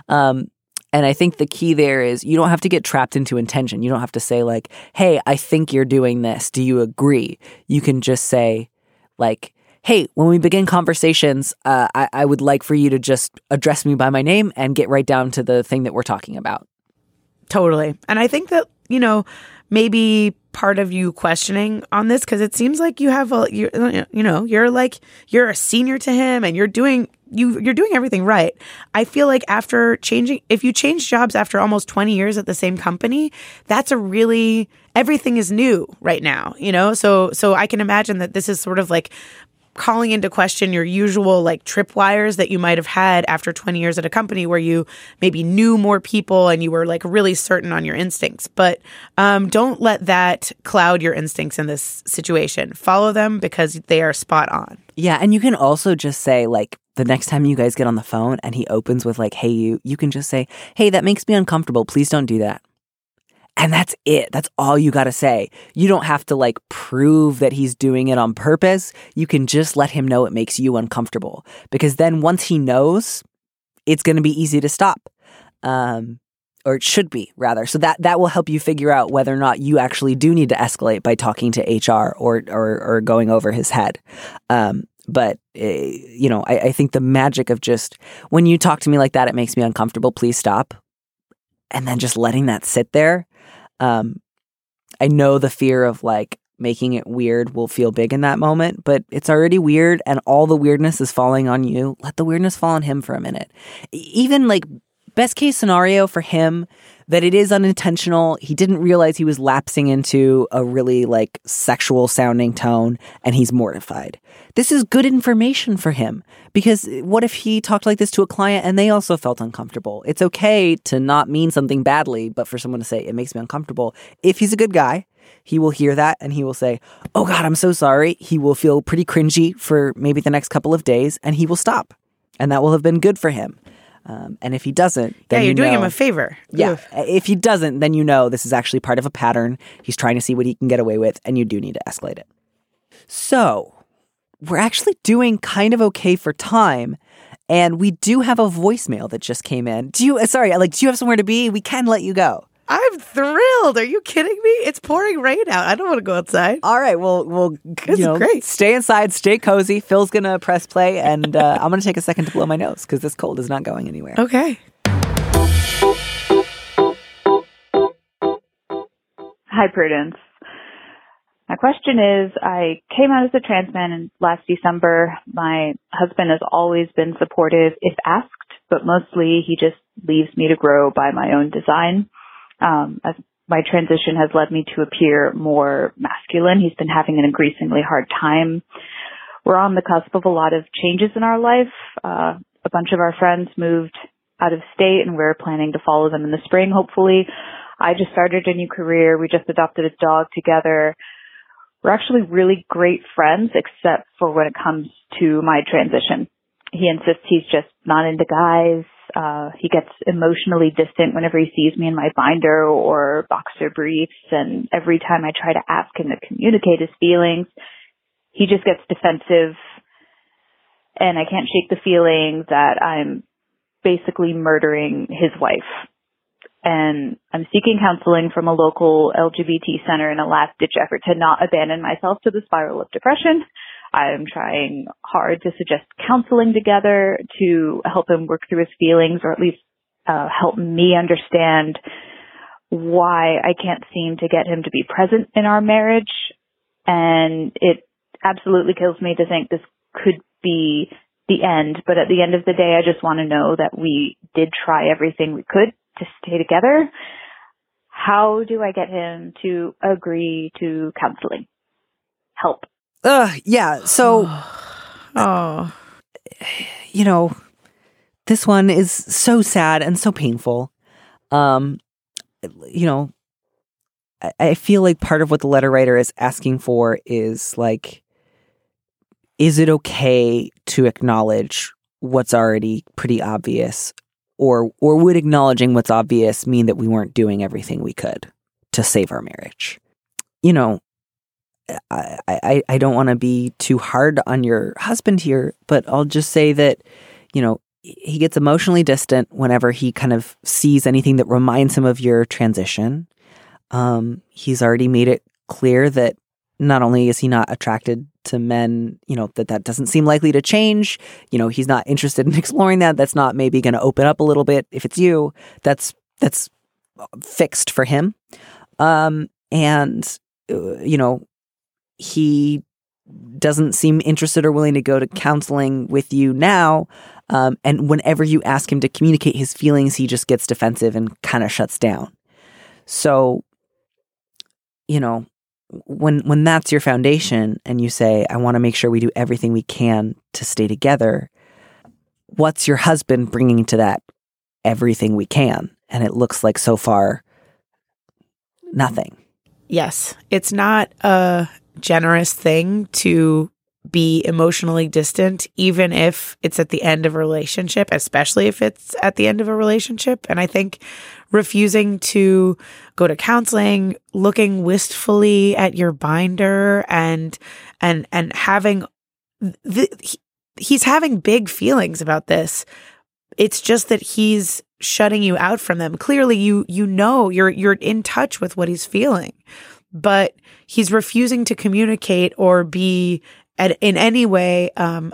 Um, and I think the key there is you don't have to get trapped into intention. You don't have to say, like, hey, I think you're doing this. Do you agree? You can just say, like, hey, when we begin conversations, uh, I, I would like for you to just address me by my name and get right down to the thing that we're talking about. Totally. And I think that, you know, maybe part of you questioning on this because it seems like you have a you you know, you're like you're a senior to him and you're doing you you're doing everything right. I feel like after changing if you change jobs after almost 20 years at the same company, that's a really everything is new right now, you know? So so I can imagine that this is sort of like calling into question your usual like tripwires that you might have had after 20 years at a company where you maybe knew more people and you were like really certain on your instincts but um, don't let that cloud your instincts in this situation follow them because they are spot on Yeah, and you can also just say like the next time you guys get on the phone and he opens with like, "Hey you," you can just say, "Hey, that makes me uncomfortable. Please don't do that." And that's it. That's all you got to say. You don't have to like prove that he's doing it on purpose. You can just let him know it makes you uncomfortable because then once he knows, it's going to be easy to stop. Um or it should be rather. So that that will help you figure out whether or not you actually do need to escalate by talking to HR or or, or going over his head. Um, but uh, you know, I, I think the magic of just when you talk to me like that, it makes me uncomfortable. Please stop, and then just letting that sit there. Um, I know the fear of like making it weird will feel big in that moment, but it's already weird, and all the weirdness is falling on you. Let the weirdness fall on him for a minute. Even like Best case scenario for him that it is unintentional. He didn't realize he was lapsing into a really like sexual sounding tone and he's mortified. This is good information for him because what if he talked like this to a client and they also felt uncomfortable? It's okay to not mean something badly, but for someone to say it makes me uncomfortable. If he's a good guy, he will hear that and he will say, Oh God, I'm so sorry. He will feel pretty cringy for maybe the next couple of days and he will stop. And that will have been good for him. Um, and if he doesn't, then yeah, you're you doing him a favor. yeah. Oof. If he doesn't, then you know this is actually part of a pattern. He's trying to see what he can get away with, and you do need to escalate it. So, we're actually doing kind of okay for time. And we do have a voicemail that just came in. Do you, uh, sorry, like, do you have somewhere to be? We can let you go. I'm thrilled. Are you kidding me? It's pouring rain out. I don't want to go outside. All right. Well, we'll, you know, great. stay inside, stay cozy. Phil's going to press play, and uh, I'm going to take a second to blow my nose because this cold is not going anywhere. Okay. Hi, Prudence. My question is, I came out as a trans man in last December. My husband has always been supportive if asked, but mostly he just leaves me to grow by my own design. Um, as my transition has led me to appear more masculine. He's been having an increasingly hard time. We're on the cusp of a lot of changes in our life. Uh, a bunch of our friends moved out of state and we're planning to follow them in the spring, hopefully. I just started a new career. We just adopted a dog together. We're actually really great friends, except for when it comes to my transition. He insists he's just not into guys. Uh, he gets emotionally distant whenever he sees me in my binder or boxer briefs. And every time I try to ask him to communicate his feelings, he just gets defensive. And I can't shake the feeling that I'm basically murdering his wife and I'm seeking counseling from a local LGBT center in a last ditch effort to not abandon myself to the spiral of depression. I'm trying hard to suggest counseling together to help him work through his feelings or at least uh, help me understand why I can't seem to get him to be present in our marriage. And it absolutely kills me to think this could be the end. But at the end of the day, I just want to know that we did try everything we could to stay together. How do I get him to agree to counseling? Help. Ugh, yeah. So, [SIGHS] Oh. you know, this one is so sad and so painful. Um, you know, I, I feel like part of what the letter writer is asking for is like, is it okay to acknowledge what's already pretty obvious, or or would acknowledging what's obvious mean that we weren't doing everything we could to save our marriage? You know, I, I, I don't want to be too hard on your husband here, but I'll just say that, you know, he gets emotionally distant whenever he kind of sees anything that reminds him of your transition. Um, he's already made it clear that not only is he not attracted to men, you know, that that doesn't seem likely to change. You know, he's not interested in [LAUGHS] exploring that. That's not maybe going to open up a little bit if it's you. That's that's fixed for him. Um, and uh, you know, he doesn't seem interested or willing to go to counseling with you now. Um, and whenever you ask him to communicate his feelings, he just gets defensive and kind of shuts down. So, you know, when when that's your foundation, and you say, "I want to make sure we do everything we can to stay together," what's your husband bringing to that everything we can? And it looks like so far, nothing. Yes, it's not a generous thing to be emotionally distant, even if it's at the end of a relationship, especially if it's at the end of a relationship. And I think refusing to go to counseling, looking wistfully at your binder and, and, and having the, he, he's having big feelings about this. It's just that he's shutting you out from them. Clearly you, you know, you're, you're in touch with what he's feeling, but he's refusing to communicate or be at, in any way, um,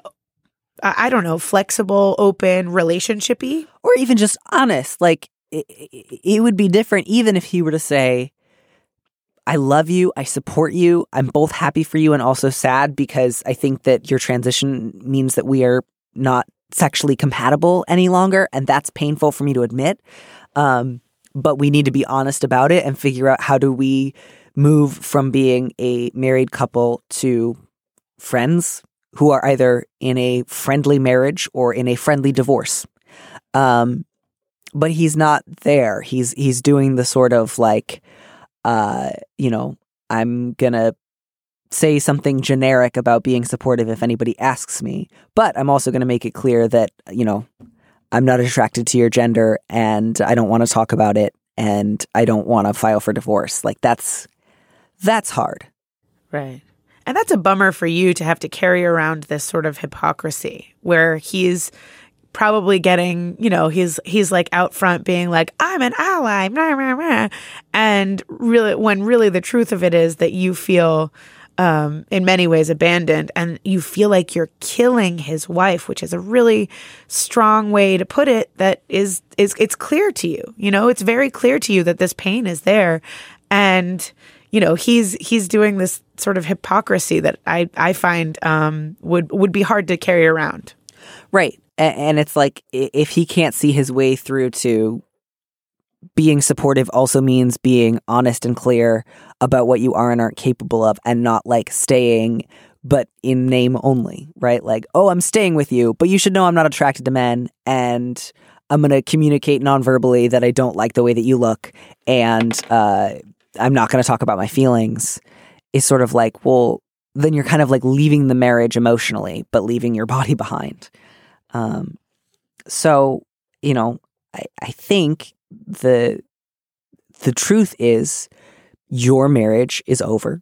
I, don't know, flexible, open, relationshipy. or even just honest. Like it, it it would be different even if he were to say, I love you, I support you, I'm both happy for you and also sad because I think that your transition means that we are not sexually compatible any longer, and that's painful for me to admit. Um, but we need to be honest about it and figure out how do we move from being a married couple to friends who are either in a friendly marriage or in a friendly divorce. Um, but he's not there. He's he's doing the sort of like, uh, you know, I'm gonna say something generic about being supportive if anybody asks me, but I'm also gonna make it clear that you know I'm not attracted to your gender and I don't want to talk about it and I don't want to file for divorce. Like that's that's hard. Right. And that's a bummer for you to have to carry around this sort of hypocrisy where he's probably getting, you know, he's he's like out front being like, I'm an ally, and really when really the truth of it is that you feel um, in many ways abandoned and you feel like you're killing his wife, which is a really strong way to put it that is is it's clear to you. You know, it's very clear to you that this pain is there and you know, he's he's doing this sort of hypocrisy that I I find um, would would be hard to carry around. Right. And it's like if he can't see his way through to being supportive also means being honest and clear about what you are and aren't capable of and not like staying but in name only, right? Like, oh, I'm staying with you, but you should know I'm not attracted to men and I'm going to communicate non-verbally that I don't like the way that you look and uh, I'm not going to talk about my feelings is sort of like, well, then you're kind of like leaving the marriage emotionally, but leaving your [LAUGHS] body behind. Um, so, you know, I, I think the the truth is your marriage is over,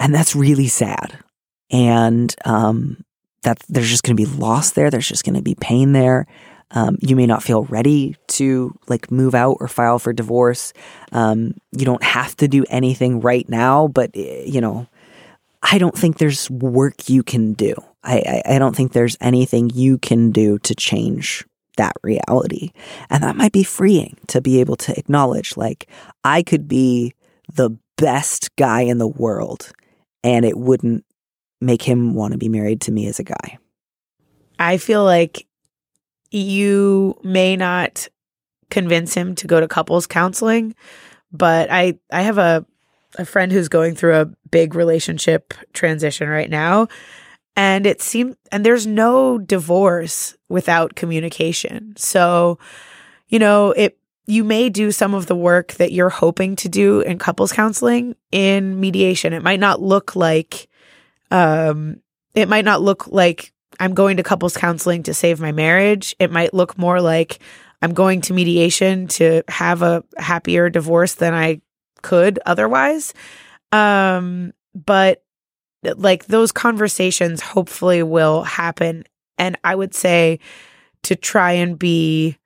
and that's really sad. And um, that there's just going to be loss there. There's just going to be pain there. Um, you may not feel ready to like move out or file for divorce. Um, you don't have to do anything right now, but eh, you know, I don't think there's work you can do. I, I, I don't think there's anything you can do to change that reality. And that might be freeing to be able to acknowledge, like, I could be the best guy in the world and it wouldn't make him want to be married to me as a guy. I feel like you may not convince him to go to couples counseling, but I I have a a friend who's going through a big relationship transition right now and it seems and there's no divorce without communication. So, you know, it you may do some of the work that you're hoping to do in couples counseling in mediation. It might not look like um it might not look like I'm going to couples counseling to save my marriage. It might look more like I'm going to mediation to have a happier divorce than I could otherwise. Um, but like those conversations hopefully will happen. And I would say to try and be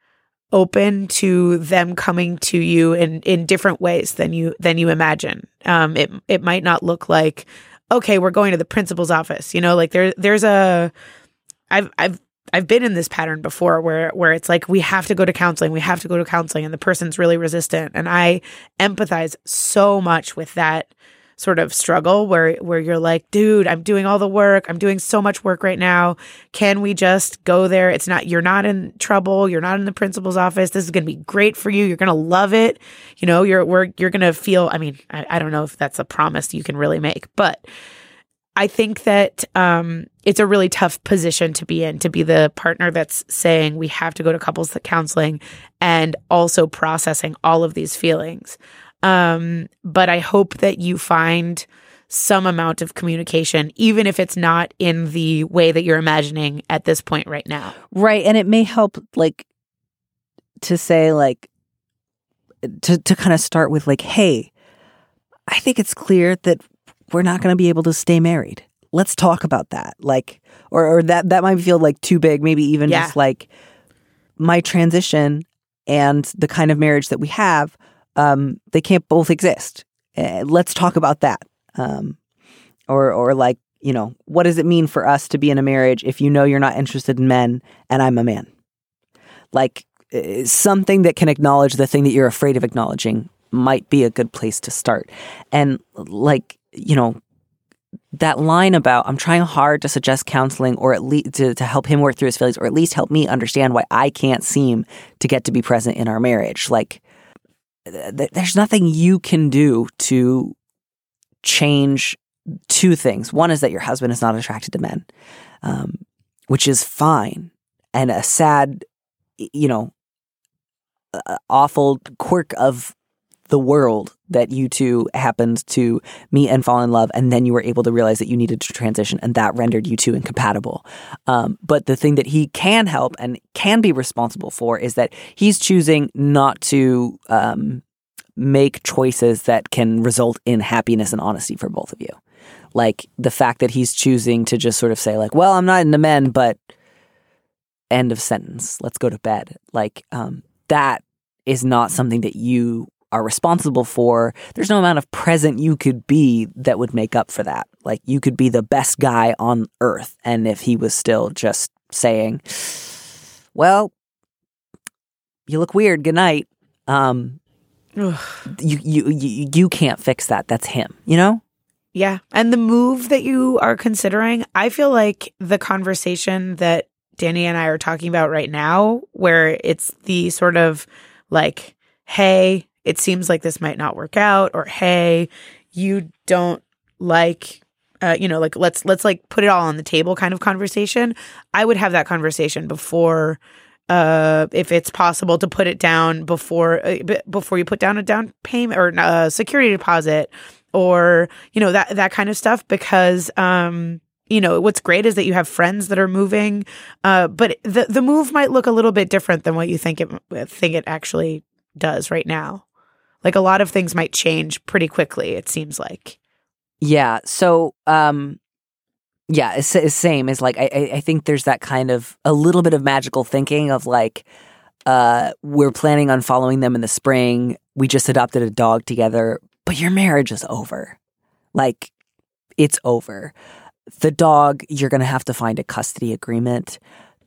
open to them coming to you in in different ways than you than you imagine. Um, it it might not look like okay, we're going to the principal's office. You know, like there there's a I've I've I've been in this pattern before where where it's like we have to go to counseling, we have to go to counseling and the person's really resistant and I empathize so much with that sort of struggle where where you're like, dude, I'm doing all the work. I'm doing so much work right now. Can we just go there? It's not you're not in trouble. You're not in the principal's office. This is going to be great for you. You're going to love it. You know, you're we're, you're going to feel, I mean, I, I don't know if that's a promise you can really make, but I think that um, it's a really tough position to be in to be the partner that's saying we have to go to couples counseling and also processing all of these feelings. Um, but I hope that you find some amount of communication, even if it's not in the way that you're imagining at this point right now. Right. And it may help, like, to say, like, to, to kind of start with, like, hey, I think it's clear that we're not going to be able to stay married. Let's talk about that. Like, or, or that, that might feel like too big, maybe even Yeah. just like my transition and the kind of marriage that we have, um, they can't both exist. Uh, let's talk about that. Um, or, or like, you know, what does it mean for us to be in a marriage if you know you're not interested in men and I'm a man? Like, uh, something that can acknowledge the thing that you're afraid of acknowledging might be a good place to start. And like, you know, that line about I'm trying hard to suggest counseling or at least to, to help him work through his feelings or at least help me understand why I can't seem to get to be present in our marriage. Like, th- there's nothing you can do to change two things. One is that your husband is not attracted to men, um, which is fine and a sad, you know, awful quirk of the world that you two happened to meet and fall in love, and then you were able to realize that you needed to transition, and that rendered you two incompatible. Um, but the thing that he can help and can be responsible for is that he's choosing not to um, make choices that can result in happiness and honesty for both of you. Like the fact that he's choosing to just sort of say, like, well, I'm not into men, but end of sentence. Let's go to bed. Like, um, that is not something that you are responsible for. There's no amount of present you could be that would make up for that. Like, you could be the best guy on earth. And if he was still just saying, well, you look weird, good night. Um, you, you, you, you can't fix that. That's him, you know? Yeah. And the move that you are considering, I feel like the conversation that Danny and I are talking about right now, where it's the sort of like, hey, it seems like this might not work out, or hey, you don't like uh, you know, like let's let's like put it all on the table kind of conversation. I would have that conversation before uh, if it's possible to put it down before uh, before you put down a down payment or a uh, security deposit or you know that that kind of stuff because um you know what's great is that you have friends that are moving uh but the the move might look a little bit different than what you think it think it actually does right now like a lot of things might change pretty quickly it seems like Yeah. So, um, yeah, it's, it's same as like I, I think there's that kind of a little bit of magical thinking of like, uh, we're planning on following them in the spring. We just adopted a dog together, but your marriage is over. Like, it's over. The dog, you're gonna have to find a custody agreement.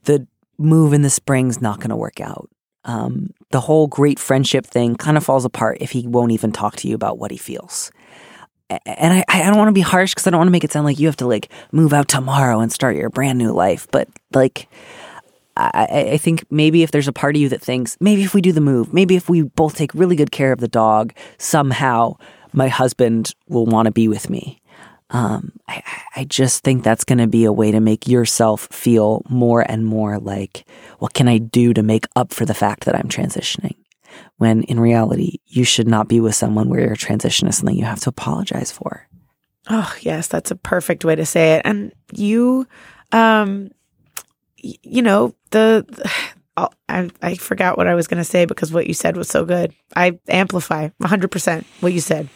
The move in the spring's not gonna work out. Um, the whole great friendship thing kind of falls apart if he won't even talk to you about what he feels and I, I don't want to be harsh because I don't want to make it sound like you have to like move out tomorrow and start your brand new life. But like, I, I- think maybe if there's a part of you that thinks maybe if we do the move, maybe if we both take really good care of the dog, somehow my husband will want to be with me. Um, I, I- just think that's going to be a way to make yourself feel more and more like, what can I do to make up for the fact that I'm transitioning? when in reality, you should not be with someone where your transition is something you have to apologize for. Oh, yes, that's a perfect way to say it. And you, um, y- you know, the, [SIGHS] oh, I, I forgot what I was going to say because what you said was so good. I amplify 100% what you said.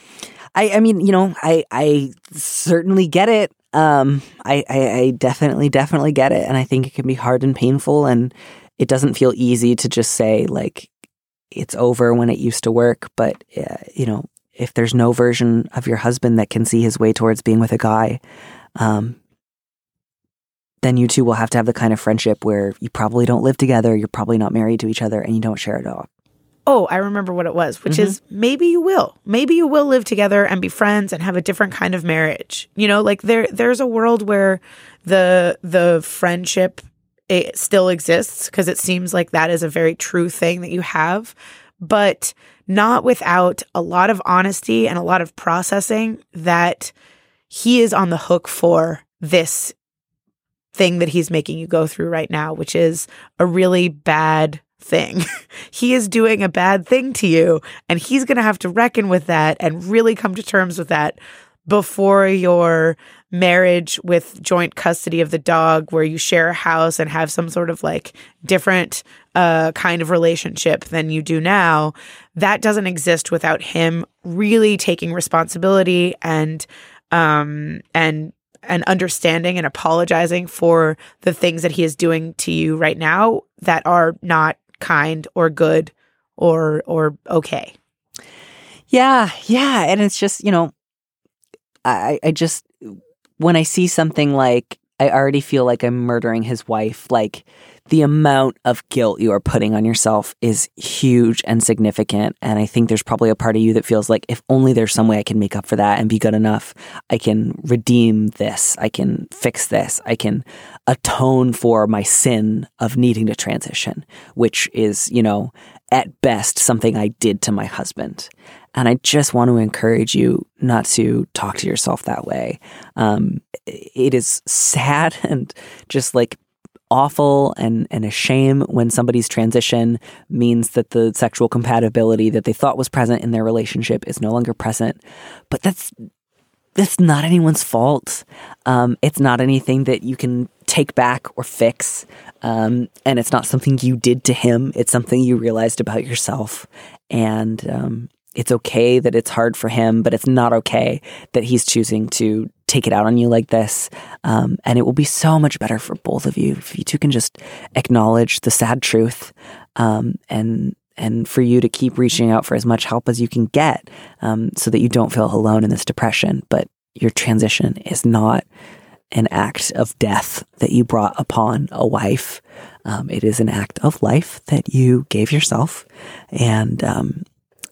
I, I mean, you know, I, I certainly get it. Um, I, I, I definitely, definitely get it. And I think it can be hard and painful. And it doesn't feel easy to just say, like, it's over when it used to work. But, uh, you know, if there's no version of your husband that can see his way towards being with a guy, um, then you two will have to have the kind of friendship where you probably don't live together, you're probably not married to each other, and you don't share it dog. Oh, I remember what it was, which is mm-hmm. maybe you will. Maybe you will live together and be friends and have a different kind of marriage. You know, like there there's a world where the the friendship it still exists because it seems like that is a very true thing that you have, but not without a lot of honesty and a lot of processing that he is on the hook for this thing that he's making you go through right now, which is a really bad thing. [LAUGHS] he is doing a bad thing to you, and he's going to have to reckon with that and really come to terms with that before your marriage with joint custody of the dog, where you share a house and have some sort of like different uh, kind of relationship than you do now. That doesn't exist without him really taking responsibility and um and and understanding and apologizing for the things that he is doing to you right now that are not kind or good or or okay. Yeah, yeah. And it's just, you know, I, I just, when I see something like I already feel like I'm murdering his wife. Like the amount of guilt you are putting on yourself is huge and significant. And I think there's probably a part of you that feels like if only there's some way I can make up for that and be good enough, I can redeem this, I can fix this, I can atone for my sin of needing to transition, which is, you know, at best something I did to my husband. And I just want to encourage you not to talk to yourself that way. Um, it is sad [LAUGHS] and just like awful and, and a shame when somebody's transition means that the sexual compatibility that they thought was present in their relationship is no longer present. But that's that's not anyone's fault. Um, it's not anything that you can take back or fix. Um, and it's not something you did to him. It's something you realized about yourself. And um, it's okay that it's hard for him, but it's not okay that he's choosing to take it out on you like this. Um, and it will be so much better for both of you if you two can just acknowledge the sad truth um, and and for you to keep reaching out for as much help as you can get um, so that you don't feel alone in this depression. But your transition is not an act of death that you brought upon a wife. Um, it is an act of life that you gave yourself. And um,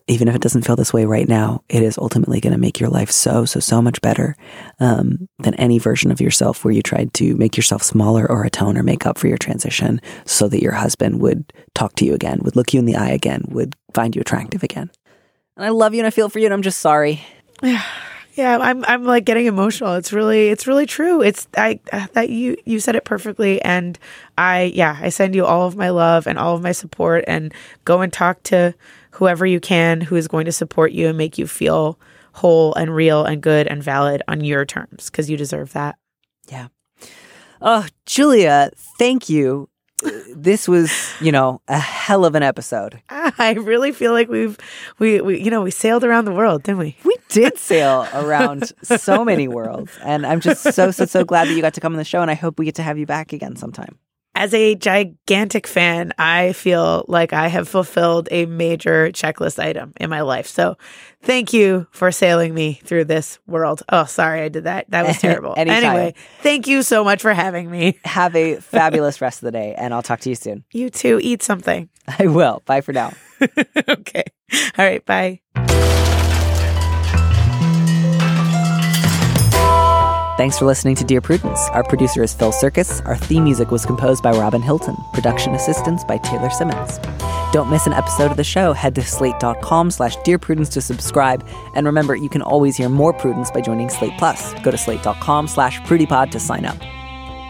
even if it doesn't feel this way right now, it is ultimately going to make your life so, so, so much better um, than any version of yourself where you tried to make yourself smaller or atone or make up for your transition so that your husband would talk to you again, would look you in the eye again, would find you attractive again. And I love you and I feel for you and I'm just sorry. [SIGHS] Yeah, I'm I'm like getting emotional. It's really it's really true. It's I that you you said it perfectly and I yeah, I send you all of my love and all of my support and go and talk to whoever you can who is going to support you and make you feel whole and real and good and valid on your terms because you deserve that. Yeah. Oh, Julia, thank you. This was, you know, a hell of an episode. [LAUGHS] I really feel like we've we, we you know, we sailed around the world, didn't we? We did [LAUGHS] sail around so many worlds. And I'm just so, so, so glad that you got to come on the show. And I hope we get to have you back again sometime. As a gigantic fan, I feel like I have fulfilled a major checklist item in my life. So thank you for sailing me through this world. Oh, sorry, I did that. That was [LAUGHS] terrible. Anyway, thank you so much for having me. [LAUGHS] Have a fabulous rest of the day, and I'll talk to you soon. You too. Eat something. I will. Bye for now. [LAUGHS] okay. All right. Bye. Thanks for listening to Dear Prudence. Our producer is Phil Surkis. Our theme music was composed by Robin Hilton. Production assistance by Taylor Simmons. Don't miss an episode of the show. Head to slate.com slash Dear Prudence to subscribe. And remember, you can always hear more Prudence by joining Slate Plus. Go to slate.com slash prudypod to sign up.